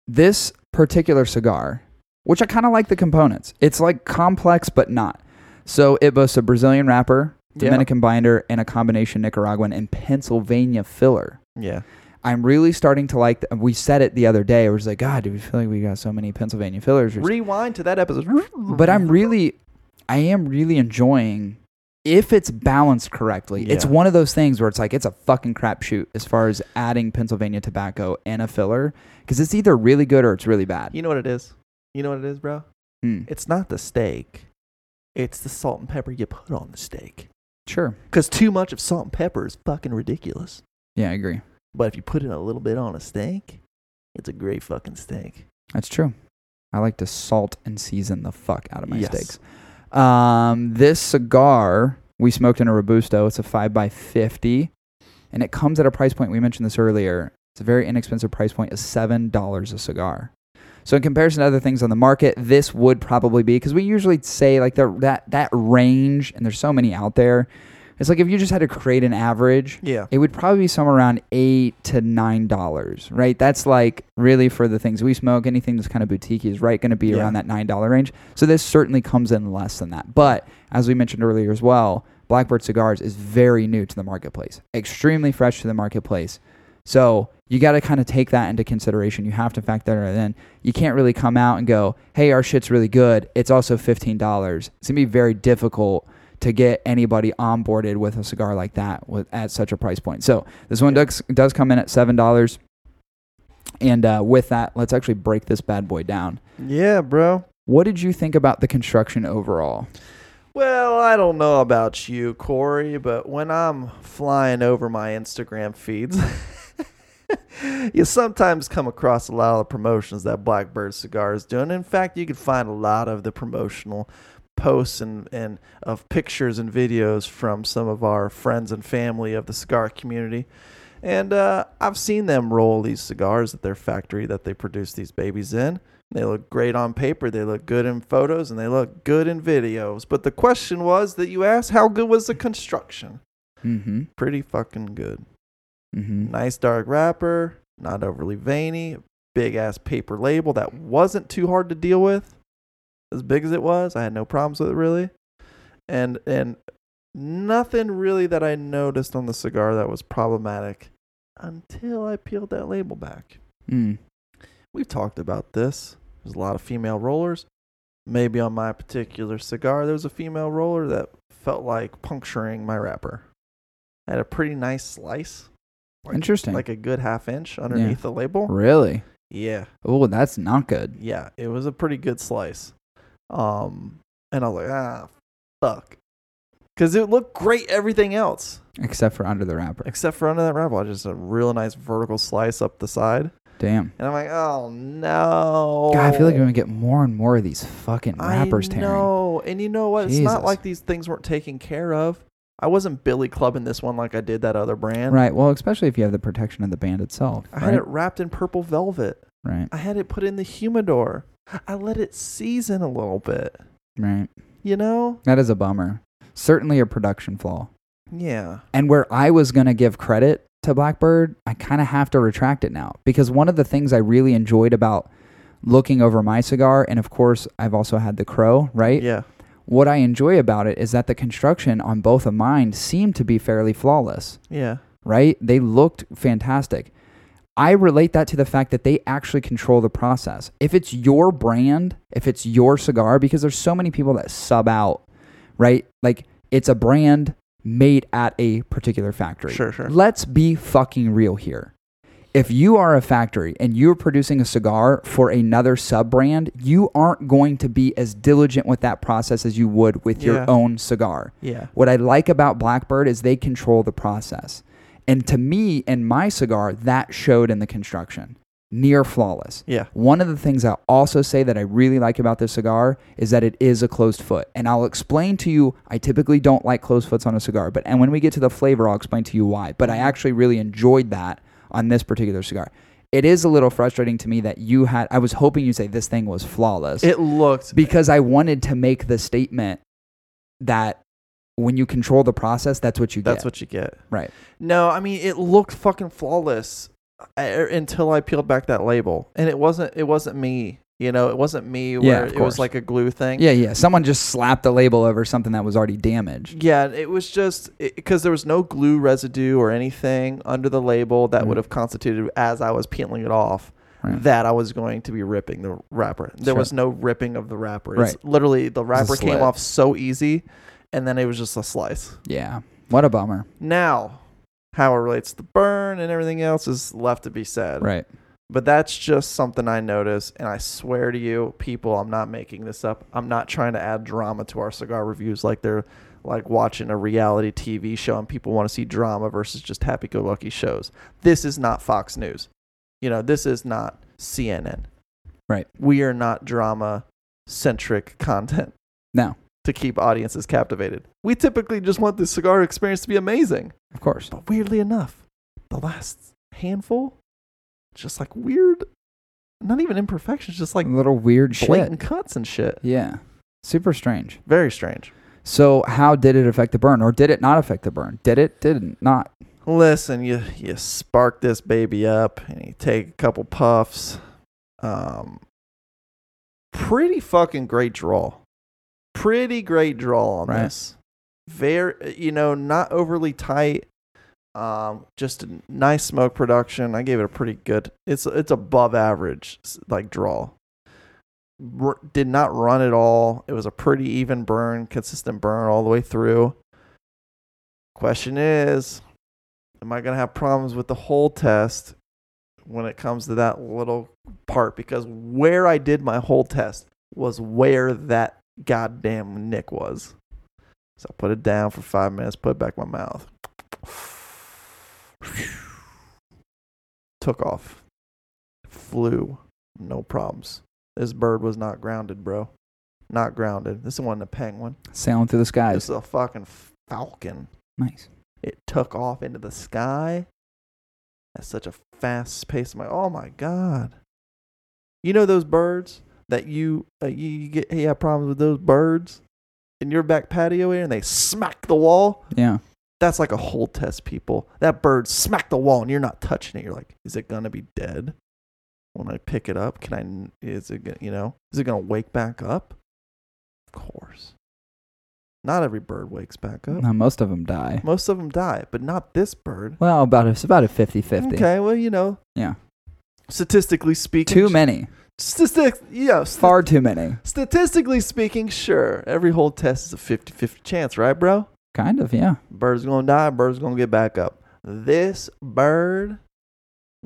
this particular cigar, which I kind of like the components. It's like complex but not. So it boasts a Brazilian wrapper, Yeah. Dominican binder, and a combination Nicaraguan and Pennsylvania filler. Yeah. I'm really starting to like. The, we said it the other day. Was like, God, do we feel like we got so many Pennsylvania fillers? Rewind to that episode. but I'm really, I am really enjoying if it's balanced correctly. It's one of those things where it's like it's a fucking crapshoot as far as adding Pennsylvania tobacco and a filler because it's either really good or it's really bad. You know what it is? You know what it is, bro? Hmm. It's not the steak. It's the salt and pepper you put on the steak. Sure. Because too much of salt and pepper is fucking ridiculous. Yeah, I agree. But if you put in a little bit on a steak, it's a great fucking steak. That's true. I like to salt and season the fuck out of my Yes. steaks. Um, this cigar we smoked in a robusto. It's a five by fifty, and it comes at a price point. We mentioned this earlier. It's a very inexpensive price point. Is seven dollars a cigar. So in comparison to other things on the market, this would probably be because we usually say like the, that that range, and there's so many out there. It's like if you just had to create an average, Yeah. it would probably be somewhere around eight to nine dollars, right? That's like really for the things we smoke. Anything that's kind of boutique is right going to be Yeah. around that nine dollar range. So this certainly comes in less than that. But as we mentioned earlier as well, Blackbird Cigars is very new to the marketplace, extremely fresh to the marketplace. So you got to kind of take that into consideration. You have to factor that in. You can't really come out and go, "Hey, our shit's really good. It's also fifteen dollars." It's gonna be very difficult to get anybody onboarded with a cigar like that with at such a price point. So this one does does come in at seven dollars. And uh, with that, let's actually break this bad boy down. Yeah, bro. What did you think about the construction overall? Well, I don't know about you, Cory, but when I'm flying over my Instagram feeds, you sometimes come across a lot of the promotions that Blackbird Cigar is doing. In fact, you can find a lot of the promotional posts and, and of pictures and videos from some of our friends and family of the cigar community. And uh, I've seen them roll these cigars at their factory that they produce these babies in. They look great on paper, they look good in photos, and they look good in videos. But the question was that you asked, how good was the construction? Mm-hmm. Pretty fucking good. Mm-hmm. Nice dark wrapper, not overly veiny, big ass paper label that wasn't too hard to deal with. As big as it was, I had no problems with it really. And and nothing really that I noticed on the cigar that was problematic until I peeled that label back. Mm. We've talked about this. There's a lot of female rollers. Maybe on my particular cigar, there was a female roller that felt like puncturing my wrapper. I had a pretty nice slice, like- Interesting. like a good half inch underneath the label. really? Yeah, Oh, that's not good. yeah, it was a pretty good slice. Um, and I was like, ah, fuck, because it looked great. Everything else, Except for under the wrapper. except for under that wrapper, just a real nice vertical slice up the side. Damn. And I'm like, oh no. God, I feel like we're gonna get more and more of these fucking wrappers I tearing. know. And you know what? It's not like these things weren't taken care of. I wasn't Billy clubbing this one like I did that other brand. Right. Well, especially if you have the protection of the band itself. I had it wrapped in purple velvet. right. I had it put in the humidor. I let it season a little bit. Right. You know? That is a bummer. Certainly a production flaw. Yeah. And where I was going to give credit to Blackbird, I kind of have to retract it now because one of the things I really enjoyed about looking over my cigar, and of course, I've also had the Crow, right? Yeah. What I enjoy about it is that the construction on both of mine seemed to be fairly flawless, Yeah. right? They looked fantastic. I relate that to the fact that they actually control the process. If it's your brand, if it's your cigar, because there's so many people that sub out, right? Like it's a brand made at a particular factory. Sure, sure. Let's be fucking real here. if you are a factory and you're producing a cigar for another sub brand, you aren't going to be as diligent with that process as you would with your own cigar. Yeah. What I like about Blackbird is they control the process. And to me, in my cigar, that showed in the construction. Near flawless. Yeah. One of the things I'll also say that I really like about this cigar is that it is a closed foot. And I'll explain to you, I typically don't like closed foots on a cigar, but and when we get to the flavor, I'll explain to you why. But I actually really enjoyed that on this particular cigar. It is a little frustrating to me that you had I was hoping you'd say this thing was flawless It looked because I wanted to make the statement that when you control the process, that's what you get. That's get. what you get. Right. No, I mean it looked fucking flawless uh, until I peeled back that label, and it wasn't. It wasn't me. You know, it wasn't me where of it was like a glue thing. yeah, yeah. Someone just slapped the label over something that was already damaged. Yeah, it was just because there was no glue residue or anything under the label that Mhm. would have constituted as I was peeling it off Right. that I was going to be ripping the wrapper. There Sure. was no ripping of the wrapper. It's Right. literally the wrapper came off so easy, and then it was just a slice. Yeah. What a bummer. Now, how it relates to the burn and everything else is left to be said. Right. But that's just something I notice, and I swear to you, people, I'm not making this up. I'm not trying to add drama to our cigar reviews like they're like watching a reality TV show and people want to see drama versus just happy-go-lucky shows. This is not Fox News. You know, this is not CNN. Right. We are not drama-centric content No, to keep audiences captivated. We typically just want the cigar experience to be amazing. of course. But weirdly enough, the last handful, just like weird, not even imperfections, just like little weird shit. blatant cuts and shit. Yeah. Super strange. Very strange. So, how did it affect the burn, or did it not affect the burn? Did it? Did it not? Listen, you you spark this baby up and you take a couple puffs. Um, pretty fucking great draw. Pretty great draw on Right. this. Very, you know, not overly tight. Um, just a nice smoke production. I gave it a pretty good. It's it's above average like draw. R- did not run at all. It was a pretty even burn, consistent burn all the way through. Question is, am I gonna have problems with the hold test when it comes to that little part? Because where I did my hold test was where that goddamn nick was. So I put it down for five minutes, put it back in my mouth. Took off. Flew. No problems. This bird was not grounded, bro. Not grounded. This wasn't a penguin. Sailing through the skies. This is a fucking falcon. Nice. It took off into the sky at such a fast pace. I'm like, oh my god. You know those birds that you uh, you, you get you have problems with those birds in your back patio area and they smack the wall. Yeah. That's like a hold test, people. That bird smacked the wall and you're not touching it. You're like, is it gonna be dead when I pick it up? Can I? Is it gonna, you know? Is it gonna wake back up? Of course. Not every bird wakes back up. No, most of them die. Most of them die, but not this bird. Well, about it's about a 50-50. Okay, well, you know, Yeah. statistically speaking, Too many. Statistics, yeah, st- Far too many. statistically speaking, sure. Every hold test is a 50-50 chance, right, bro? Kind of, yeah. Bird's gonna die. Bird's gonna get back up. This bird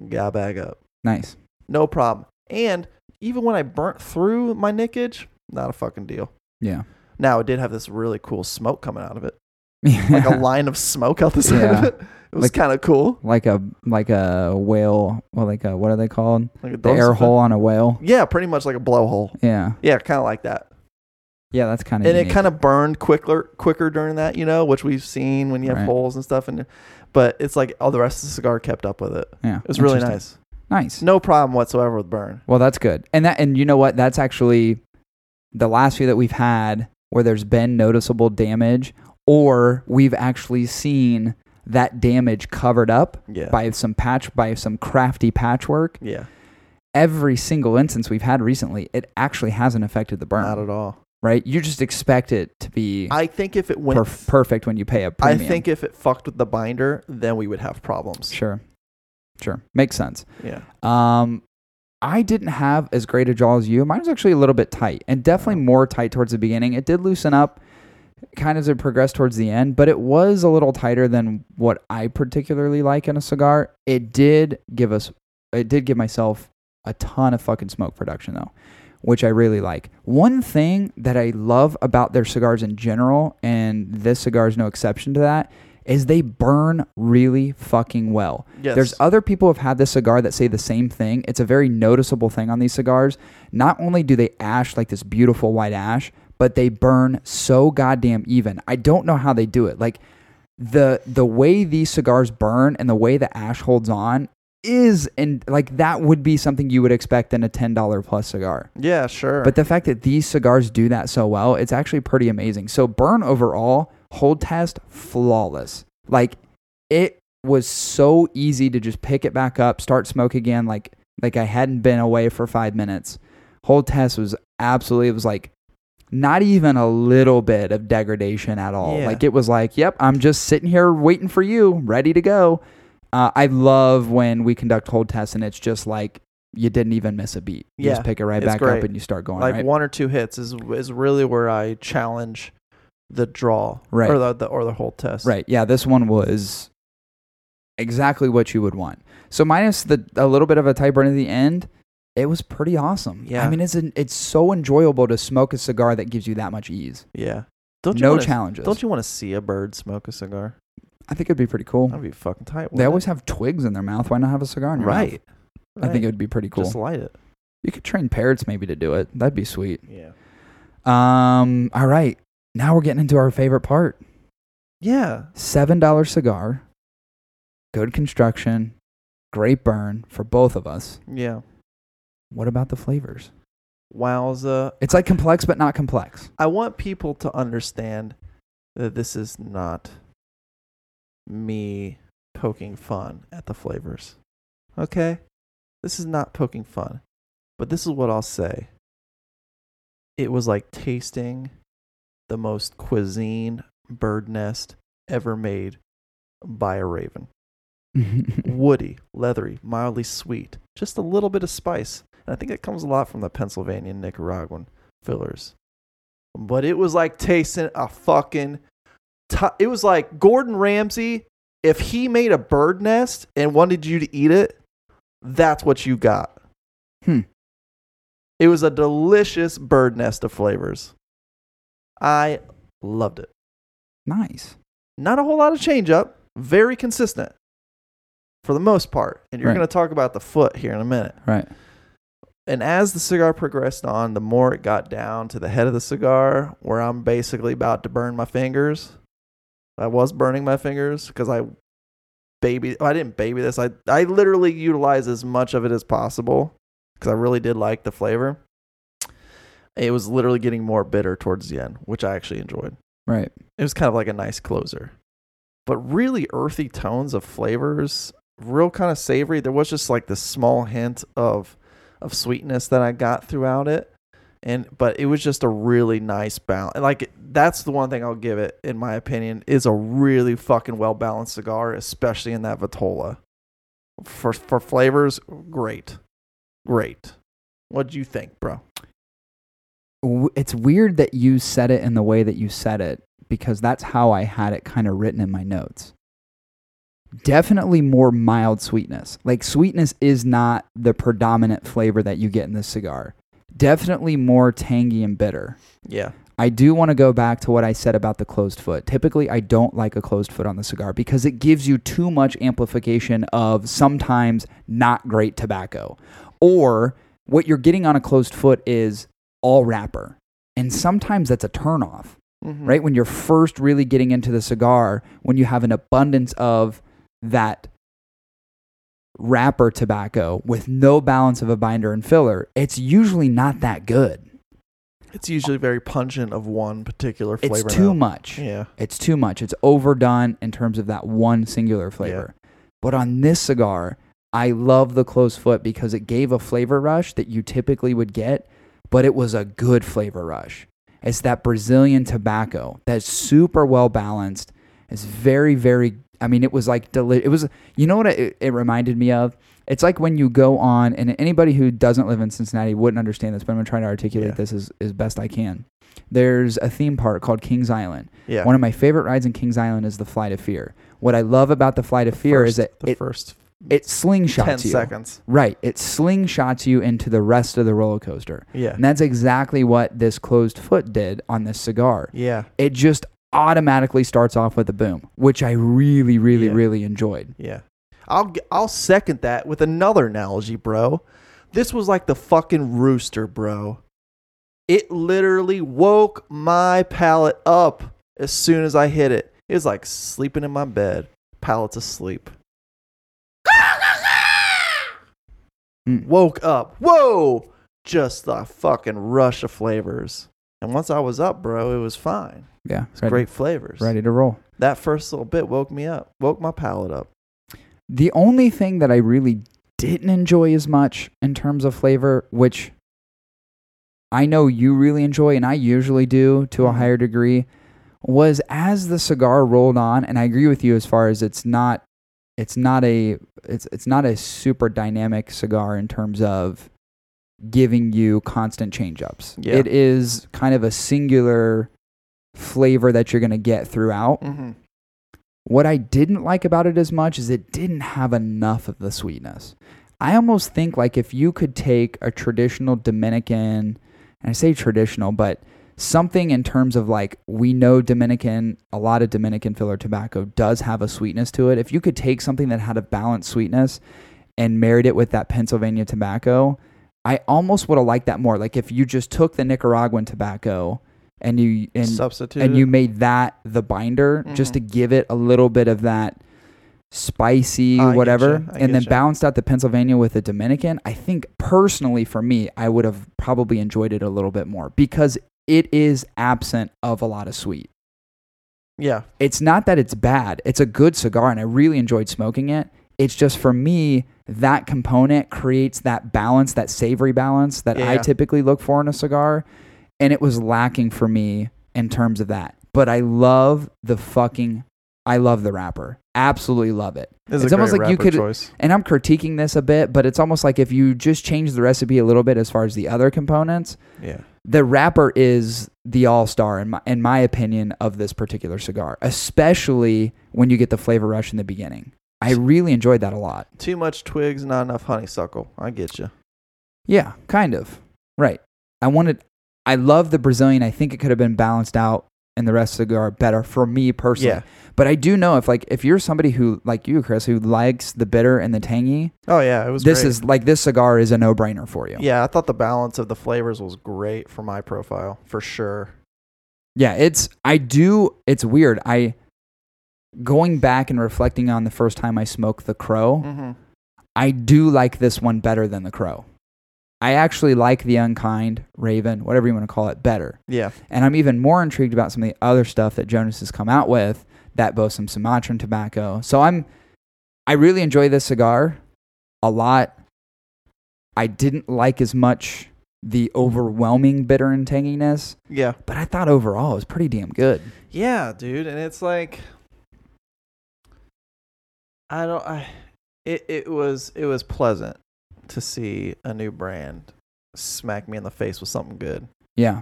got back up, Nice. no problem. And even when I burnt through my nickage, not a fucking deal. Yeah. Now it did have this really cool smoke coming out of it, like a line of smoke out the side of it. It was Like- kind of cool. like a like a whale. Well, like a what are they called? Like a The air hole on a whale. Yeah, pretty much like a blowhole. Yeah. Yeah, kind of like that. Yeah, that's kind of. and it kind of burned quicker quicker during that, you know, which we've seen when you have Right. holes and stuff. And but it's like all the rest of the cigar kept up with it. Yeah. It was really nice. Nice. No problem whatsoever with burn. Well, that's good. And that and you know what? That's actually the last few that we've had where there's been noticeable damage or we've actually seen that damage covered up Yeah. by some patch by some crafty patchwork. yeah. Every single instance we've had recently, it actually hasn't affected the burn, Not at all. right? You just expect it to be I think if it went, perf- perfect when you pay a premium. I think if it fucked with the binder, then we would have problems. sure. Sure. Makes sense. Yeah. Um, I didn't have as great a jaw as you. Mine was actually a little bit tight and definitely more tight towards the beginning. It did loosen up kind of as it progressed towards the end, but it was a little tighter than what I particularly like in a cigar. It did give us, it did give myself a ton of fucking smoke production though, which I really like. One thing that I love about their cigars in general, and this cigar is no exception to that, is they burn really fucking well. Yes. There's other people who have had this cigar that say the same thing. It's a very noticeable thing on these cigars. Not only do they ash like this beautiful white ash, but they burn so goddamn even. I don't know how they do it. Like the the way these cigars burn and the way the ash holds on is and like that would be something you would expect in a $10 plus cigar. yeah, sure. But the fact that these cigars do that so well, it's actually pretty amazing. So burn overall, hold test flawless. Like it was so easy to just pick it back up, start smoke again like like I hadn't been away for 5 minutes. Hold test was absolutely it was like not even a little bit of degradation at all. Yeah. Like it was like, "Yep, I'm just sitting here waiting for you, ready to go." Uh, I love when we conduct hold tests and it's just like you didn't even miss a beat. You Yeah, just pick it right back great. up and you start going. like right? one or two hits is is really where I challenge the draw Right. or the, the or the hold test. Right. Yeah, this one was exactly what you would want. So minus the a little bit of a tight burn at the end, it was pretty awesome. Yeah. I mean, it's an, it's so enjoyable to smoke a cigar that gives you that much ease. Yeah. Don't you no wanna, challenges. Don't you want to see a bird smoke a cigar? I think it'd be pretty cool. That'd be fucking tight. They wouldn't always have twigs in their mouth. Why not have a cigar in your mouth? right. I think it would be pretty cool. Just light it. you could train parrots maybe to do it. That'd be sweet. Yeah. Um. All right. Now we're getting into our favorite part. Yeah. Seven dollar cigar. Good construction. Great burn for both of us. Yeah. What about the flavors? Wowza. It's like complex, but not complex. I want people to understand that this is not me poking fun at the flavors. Okay? This is not poking fun. But this is what I'll say. It was like tasting the most cuisine bird nest ever made by a raven. Woody, leathery, mildly sweet, just a little bit of spice. And I think it comes a lot from the Pennsylvania and Nicaraguan fillers. But it was like tasting a fucking. T- it was like Gordon Ramsay. If he made a bird nest and wanted you to eat it, that's what you got. Hmm. It was a delicious bird nest of flavors. I loved it. nice. Not a whole lot of change up, very consistent for the most part. And you're Right. going to talk about the foot here in a minute. Right. And as the cigar progressed on, the more it got down to the head of the cigar, where I'm basically about to burn my fingers. I was burning my fingers because I baby. I didn't baby this. I I literally utilized as much of it as possible because I really did like the flavor. It was literally getting more bitter towards the end, which I actually enjoyed. Right. It was kind of like a nice closer, but really earthy tones of flavors, real kind of savory. There was just like this small hint of of sweetness that I got throughout it. And but it was just a really nice balance. Like that's the one thing I'll give it, in my opinion, is a really fucking well balanced cigar, especially in that Vitola. For for flavors, great, great. What do you think, bro? It's weird that you said it in the way that you said it because that's how I had it kind of written in my notes. Definitely more mild sweetness. Like sweetness is not the predominant flavor that you get in this cigar. Definitely more tangy and bitter. Yeah, I do want to go back to what I said about the closed foot. Typically, I don't like a closed foot on the cigar because it gives you too much amplification of sometimes not great tobacco. Or what you're getting on a closed foot is all wrapper. And sometimes that's a turnoff, Mhm. right? When you're first really getting into the cigar, when you have an abundance of that wrapper tobacco with no balance of a binder and filler, it's usually not that good. It's usually very pungent of one particular flavor. It's too much. Yeah. It's too much. It's overdone in terms of that one singular flavor. But on this cigar, I love the close foot because it gave a flavor rush that you typically would get, but it was a good flavor rush. It's that Brazilian tobacco that's super well balanced. It's very, very I mean, it was like deli- It was, you know what it, it reminded me of? It's like when you go on, and anybody who doesn't live in Cincinnati wouldn't understand this, but I'm gonna try to articulate Yeah. this as, as best I can. There's a theme park called Kings Island. Yeah. One of my favorite rides in Kings Island is the Flight of Fear. What I love about the Flight of Fear is that the it, first it slingshots ten you. seconds. Right. It slingshots you into the rest of the roller coaster. Yeah. And that's exactly what this closed foot did on this cigar. Yeah. It just automatically starts off with a boom, which I really, really, Yeah. really enjoyed. Yeah. I'll I'll second that with another analogy, bro. This was like the fucking rooster, bro. It literally woke my palate up as soon as I hit it. It was like sleeping in my bed, palate's asleep. Mm. Woke up. Whoa! Just the fucking rush of flavors. And once I was up, bro, it was fine. Yeah. It's great flavors. Ready to roll. That first little bit woke me up, woke my palate up. The only thing that I really didn't enjoy as much in terms of flavor, which I know you really enjoy and I usually do to a Mhm. higher degree, was as the cigar rolled on, and I agree with you as far as it's not it's not a it's it's not a super dynamic cigar in terms of giving you constant change ups. Yeah. It is kind of a singular flavor that you're gonna get throughout. Mm-hmm. What I didn't like about it as much is it didn't have enough of the sweetness. I almost think like if you could take a traditional Dominican, and I say traditional, but something in terms of like we know Dominican, a lot of Dominican filler tobacco does have a sweetness to it. If you could take something that had a balanced sweetness and married it with that Pennsylvania tobacco, I almost would have liked that more. Like if you just took the Nicaraguan tobacco and you and Substitute. and you made that the binder just to mm-hmm. give it a little bit of that spicy I whatever and then ya. balanced out the Pennsylvania with the Dominican I think personally for me I would have probably enjoyed it a little bit more because it is absent of a lot of sweet. Yeah. it's not that it's bad. It's a good cigar and I really enjoyed smoking it. It's just for me that component creates that balance that savory balance that I typically look for in a cigar. And it was lacking for me in terms of that. But I love the fucking I love the wrapper absolutely love it This It's almost like you could- choice. and I'm critiquing this a bit but it's almost like if you just change the recipe a little bit as far as the other components Yeah. the wrapper is the all star in my in my opinion of this particular cigar, especially when you get the flavor rush in the beginning. I really enjoyed that a lot. Too much twigs, not enough honeysuckle. I get you. Yeah, kind of. Right. I wanted I love the Brazilian. I think it could have been balanced out in the rest of the cigar better for me personally. Yeah. But I do know if like if you're somebody who like you, Chris, who likes the bitter and the tangy, Oh yeah, it was. this great. is like this cigar is a no brainer for you. Yeah, I thought the balance of the flavors was great for my profile for sure. Yeah, it's I do it's weird. I going back and reflecting on the first time I smoked the crow, Mm-hmm. I do like this one better than the crow. I actually like the unkind raven, whatever you want to call it, better. Yeah. And I'm even more intrigued about some of the other stuff that Jonas has come out with that boasts some Sumatran tobacco. So I'm I really enjoy this cigar a lot. I didn't like as much the overwhelming bitter and tanginess, Yeah. but I thought overall it was pretty damn good. Yeah, dude, and it's like I don't I it it was it was pleasant to see a new brand smack me in the face with something good. Yeah.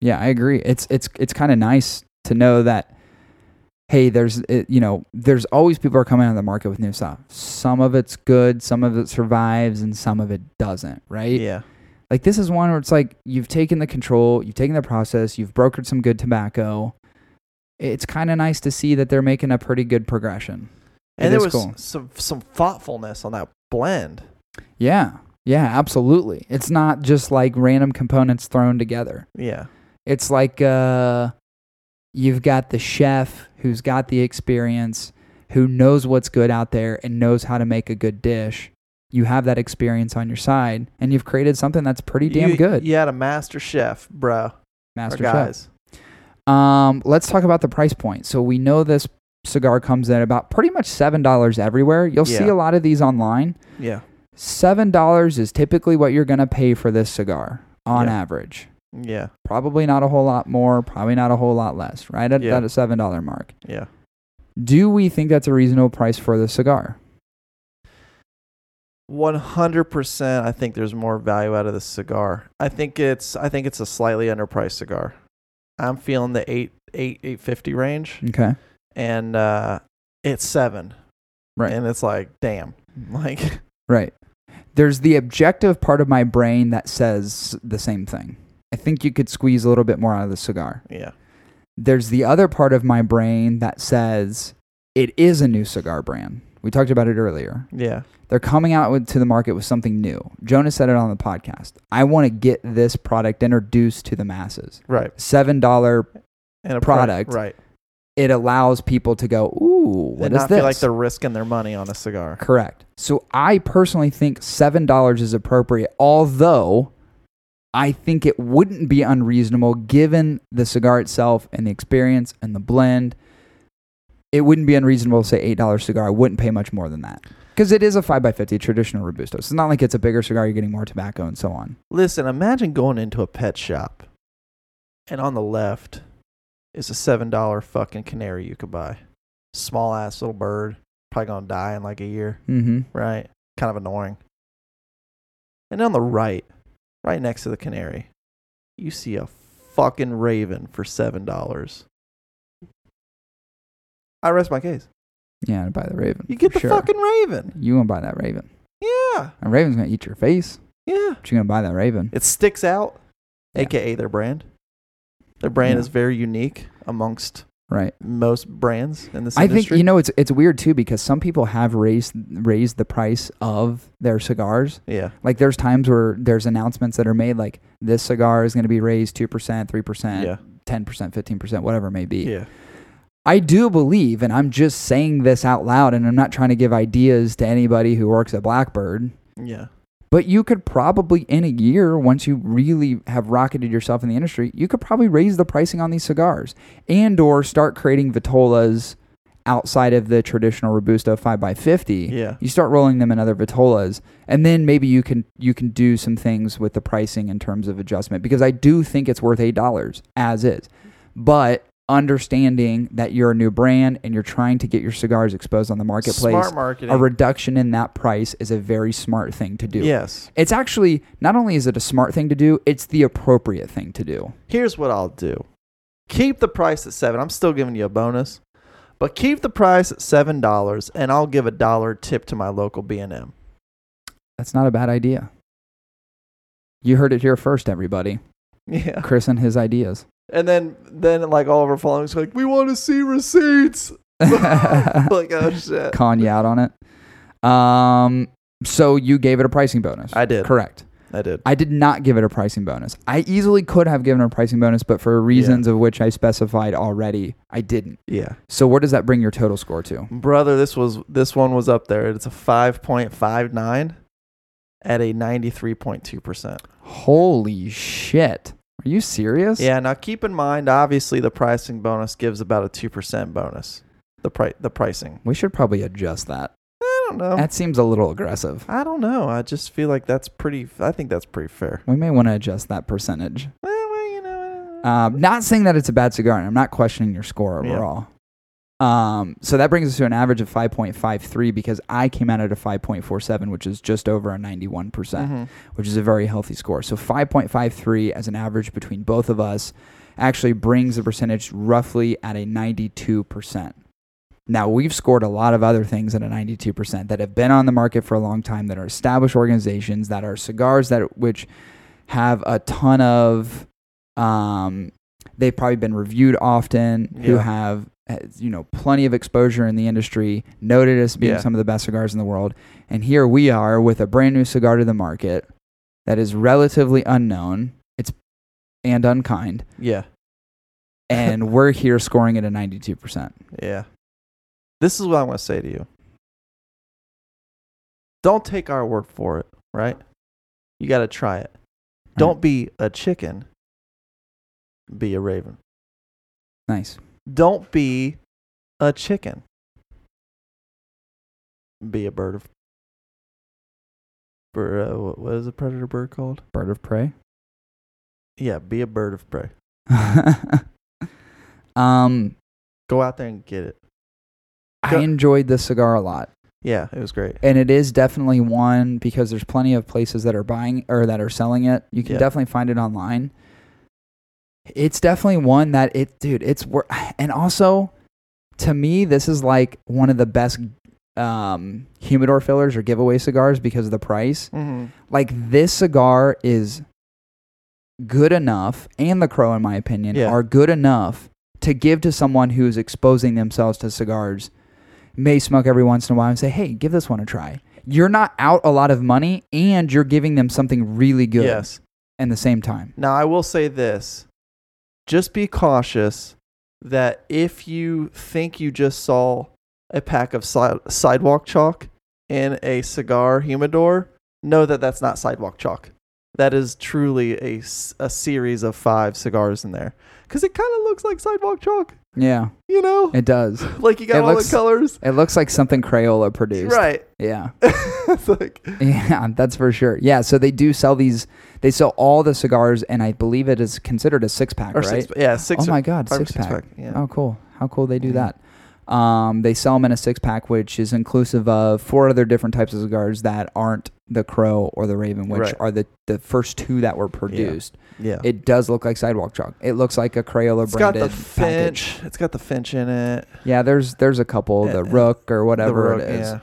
Yeah, I agree. It's it's it's kind of nice to know that hey, there's it, you know, there's always people are coming on the market with new stuff. Some of it's good, some of it survives and some of it doesn't, right? Yeah. Like this is one where it's like you've taken the control, you've taken the process, you've brokered some good tobacco. It's kind of nice to see that they're making a pretty good progression. It And there is was cool. some some thoughtfulness on that blend. Yeah. Yeah, absolutely. It's not just like random components thrown together. Yeah. It's like uh, you've got the chef who's got the experience, who knows what's good out there and knows how to make a good dish. You have that experience on your side, and you've created something that's pretty damn you, good. You had a master chef, bro. Master or chef. guys. Um, let's talk about the price point. So we know this cigar comes at about pretty much seven dollars everywhere. You'll see a lot of these online. Yeah. Seven dollars is typically what you're gonna pay for this cigar on Yeah. average. Yeah. Probably not a whole lot more. Probably not a whole lot less. Right at Yeah. that seven dollar mark. Yeah. Do we think that's a reasonable price for the cigar? One hundred percent. I think there's more value out of the cigar. I think it's. I think it's a slightly underpriced cigar. I'm feeling the 8 8 850 range, Okay. and uh, it's seven. Right. And it's like, damn, like Right. There's the objective part of my brain that says the same thing. I think you could squeeze a little bit more out of the cigar. yeah, There's the other part of my brain that says it is a new cigar brand. We talked about it earlier. yeah, They're coming out with, to the market with something new. Jonas said it on the podcast. I want to get this product introduced to the masses. right. $7 And a Product. right? It allows people to go, "Ooh, what and is not this?" feel like they're risking their money on a cigar. Correct. So I personally think seven dollars is appropriate, although I think it wouldn't be unreasonable given the cigar itself and the experience and the blend. It wouldn't be unreasonable to say eight dollars cigar. I wouldn't pay much more than that because it is a five x fifty traditional robusto. So it's not like it's a bigger cigar. You're getting more tobacco and so on. Listen, imagine going into a pet shop, and on the left is a seven dollar fucking canary you could buy. Small ass little bird, probably gonna die in like a year, Mm-hmm. right? Kind of annoying. And on the right, right next to the canary, you see a fucking raven for seven dollars. I rest my case. Yeah, I'd buy the raven. You get the sure. fucking raven. You gonna buy that raven? Yeah, A raven's gonna eat your face. yeah. But you're gonna buy that raven. It sticks out, Yeah. aka their brand. Their brand Yeah. is very unique amongst Right. most brands in this I industry. think you know it's it's weird too because some people have raised raised the price of their cigars. yeah, Like there's times where there's announcements that are made like this cigar is going to be raised two percent, three percent, yeah, ten percent, fifteen percent, whatever it may be. yeah, I do believe, and I'm just saying this out loud, and I'm not trying to give ideas to anybody who works at Blackbird. yeah, But you could probably, in a year, once you really have rocketed yourself in the industry, you could probably raise the pricing on these cigars, and or start creating vitolas outside of the traditional robusto five x fifty. yeah. You start rolling them in other vitolas, and then maybe you can you can do some things with the pricing in terms of adjustment because I do think it's worth eight dollars as is, but understanding that you're a new brand and you're trying to get your cigars exposed on the marketplace, Smart marketing. a reduction in that price is a very smart thing to do. yes. It's actually not only is it a smart thing to do, it's the appropriate thing to do. Here's what I'll do: keep the price at seven. I'm still giving you a bonus, but keep the price at seven dollars, and I'll give a dollar tip to my local B and M. That's not a bad idea. You heard it here first, everybody. Yeah, Chris and his ideas. And then then like all of our followers are like, we want to see receipts. like oh shit, Con you out on it. Um, so you gave it a pricing bonus. I did. Correct. I did. I did not give it a pricing bonus. I easily could have given a pricing bonus, but for reasons of which I specified already, I didn't. Yeah. So where does that bring your total score to? Brother, this was this one was up there. It's a five point five nine at a ninety three point two percent. Holy shit. Are you serious? Yeah, now keep in mind obviously the pricing bonus gives about a two percent bonus. The pri- the pricing. We should probably adjust that. I don't know. That seems a little aggressive. I don't know. I just feel like that's pretty I think that's pretty fair. We may want to adjust that percentage. Well, well, you know. Um, not saying that it's a bad cigar, and I'm not questioning your score overall. Um, so that brings us to an average of 5.53 because I came out at a 5.47, which is just over a 91%, Mhm. which is a very healthy score. So 5.53 as an average between both of us actually brings the percentage roughly at a 92%. Now, we've scored a lot of other things at a 92% that have been on the market for a long time, that are established organizations, that are cigars that which have a ton of um, they've probably been reviewed often, who have Uh, you know plenty of exposure in the industry, noted as being Yeah. some of the best cigars in the world. And here we are with a brand new cigar to the market that is relatively unknown. It's and unkind, Yeah. and we're here scoring it a ninety two percent. Yeah. This is what I want to say to you. Don't take our word for it, right? You got to try it. Don't be a chicken. Be a raven. Nice. Don't be a chicken. Be a bird of. Bir, uh, what- what is a predator bird called? Bird of prey. Yeah, be a bird of prey. um, Go out there and get it. I enjoyed this cigar a lot. Yeah, it was great. and it is definitely one because there's plenty of places that are buying or that are selling it. You can Yeah. definitely find it online. It's definitely one that it, dude. It's wor- and also to me, this is like one of the best um, humidor fillers or giveaway cigars because of the price. Mm-hmm. Like this cigar is good enough, and the Crow, in my opinion, Yeah. are good enough to give to someone who's exposing themselves to cigars. May smoke every once in a while and say, "Hey, give this one a try." You're not out a lot of money, and you're giving them something really good Yes. in the same time. Now I will say this: just be cautious that if you think you just saw a pack of si- sidewalk chalk in a cigar humidor, know that that's not sidewalk chalk. That is truly a, a series of five cigars in there because it kind of looks like sidewalk chalk. Yeah, You know, it does. like you got it all looks- the colors, It looks like something Crayola produced. right? Yeah. it's like Yeah, that's for sure. Yeah, so they do sell these. They sell all the cigars, and I believe it is considered a six pack, right? six, yeah, six. oh my god, or six, pack. Yeah. Oh, cool. How cool they do Mhm. that. Um, they sell them in a six pack, which is inclusive of four other different types of cigars that aren't the Crow or the Raven, which Right. are the, the first two that were produced. yeah. It does look like sidewalk chalk. It looks like a Crayola It's got branded the package. finch. It's got the finch in it. Yeah, there's there's a couple, the Uh, Rook or whatever the rook, it is. Yeah.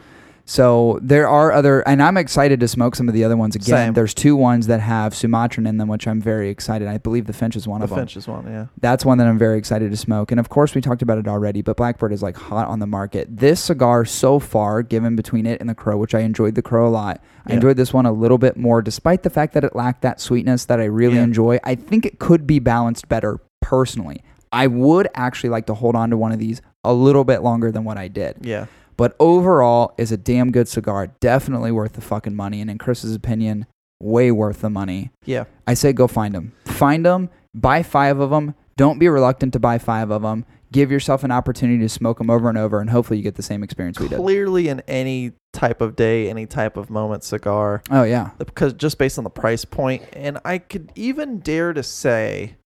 So there are other, and I'm excited to smoke some of the other ones again. Same. There's two ones that have Sumatran in them, which I'm very excited. I believe the Finch is one The of them. The Finch is one. Yeah. That's one that I'm very excited to smoke. And of course, we talked about it already, but Blackbird is like hot on the market. This cigar so far, given between it and the Crow, which I enjoyed the Crow a lot, I enjoyed this one a little bit more, despite the fact that it lacked that sweetness that I really Yeah. enjoy. I think it could be balanced better personally. I would actually like to hold on to one of these a little bit longer than what I did. Yeah. But overall, is a damn good cigar. Definitely worth the fucking money. And in Chris's opinion, way worth the money. Yeah. I say go find them. Find them. Buy five of them. Don't be reluctant to buy five of them. Give yourself an opportunity to smoke them over and over, and hopefully you get the same experience we did. Clearly, in any type of day, any type of moment, cigar, Oh yeah, because just based on the price point, and I could even dare to say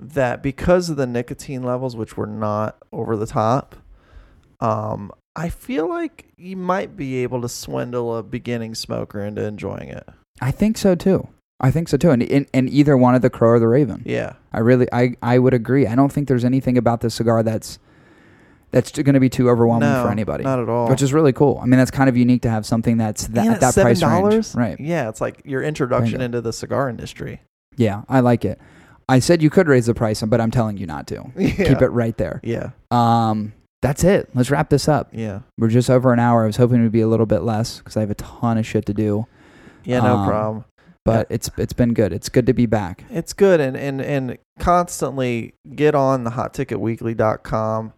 that because of the nicotine levels, which were not over the top, um, I feel like you might be able to swindle a beginning smoker into enjoying it. I think so too. I think so too. And in, in either one of the Crow or the Raven, Yeah. I really, I, I would agree. I don't think there's anything about this cigar that's that's going to be too overwhelming no, for anybody. Not at all. which is really cool. I mean, that's kind of unique to have something that's that, at that price range. Right. Yeah, it's like your introduction into the cigar industry. Yeah, I like it. I said you could raise the price, but I'm telling you not to. Yeah. Keep it right there. Yeah. Um, that's it. Let's wrap this up. Yeah. We're just over an hour. I was hoping it would be a little bit less because I have a ton of shit to do. Yeah, no Um, problem. But it's it's been good. It's good to be back. It's good and and and constantly get on the hotticketweekly.com.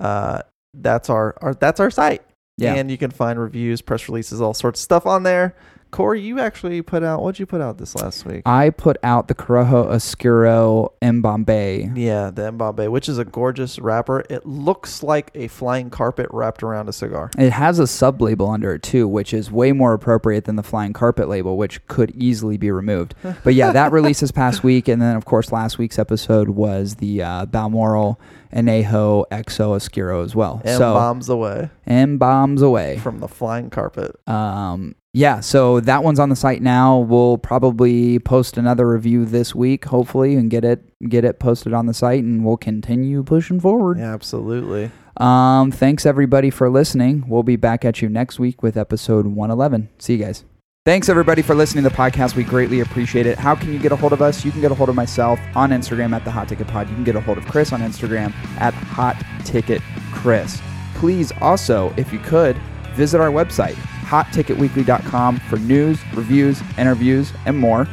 Uh that's our, our that's our site. Yeah. And you can find reviews, press releases, all sorts of stuff on there. Cory, you actually put out what'd you put out this last week? I put out the Corojo Oscuro Mbombay. yeah, the Mbabe, which is a gorgeous wrapper. It looks like a flying carpet wrapped around a cigar. It has a sub label under it too, which is way more appropriate than the flying carpet label, which could easily be removed. But yeah, that released this past week, and then of course last week's episode was the uh, Balmoral Anejo XO Oscuro as well. And so bombs away M bombs away. from the flying carpet. Um, yeah, so that one's on the site now. We'll probably post another review this week, hopefully, and get it get it posted on the site, and we'll continue pushing forward. Yeah, absolutely. Um, thanks everybody for listening. We'll be back at you next week with episode 111. See you guys. Thanks everybody for listening to the podcast. We greatly appreciate it. How can you get a hold of us? You can get a hold of myself on Instagram at the Hot Ticket Pod. You can get a hold of Chris on Instagram at Hot Ticket Chris. Please also, if you could, visit our website, hotticketweekly.com for news, reviews, interviews, and more.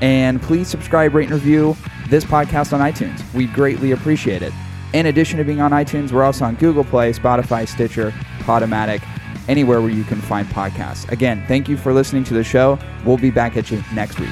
And please subscribe, rate, and review this podcast on iTunes. We greatly appreciate it. In addition to being on iTunes, we're also on Google Play, Spotify, Stitcher, Podomatic, anywhere where you can find podcasts. Again, thank you for listening to the show. We'll be back at you next week.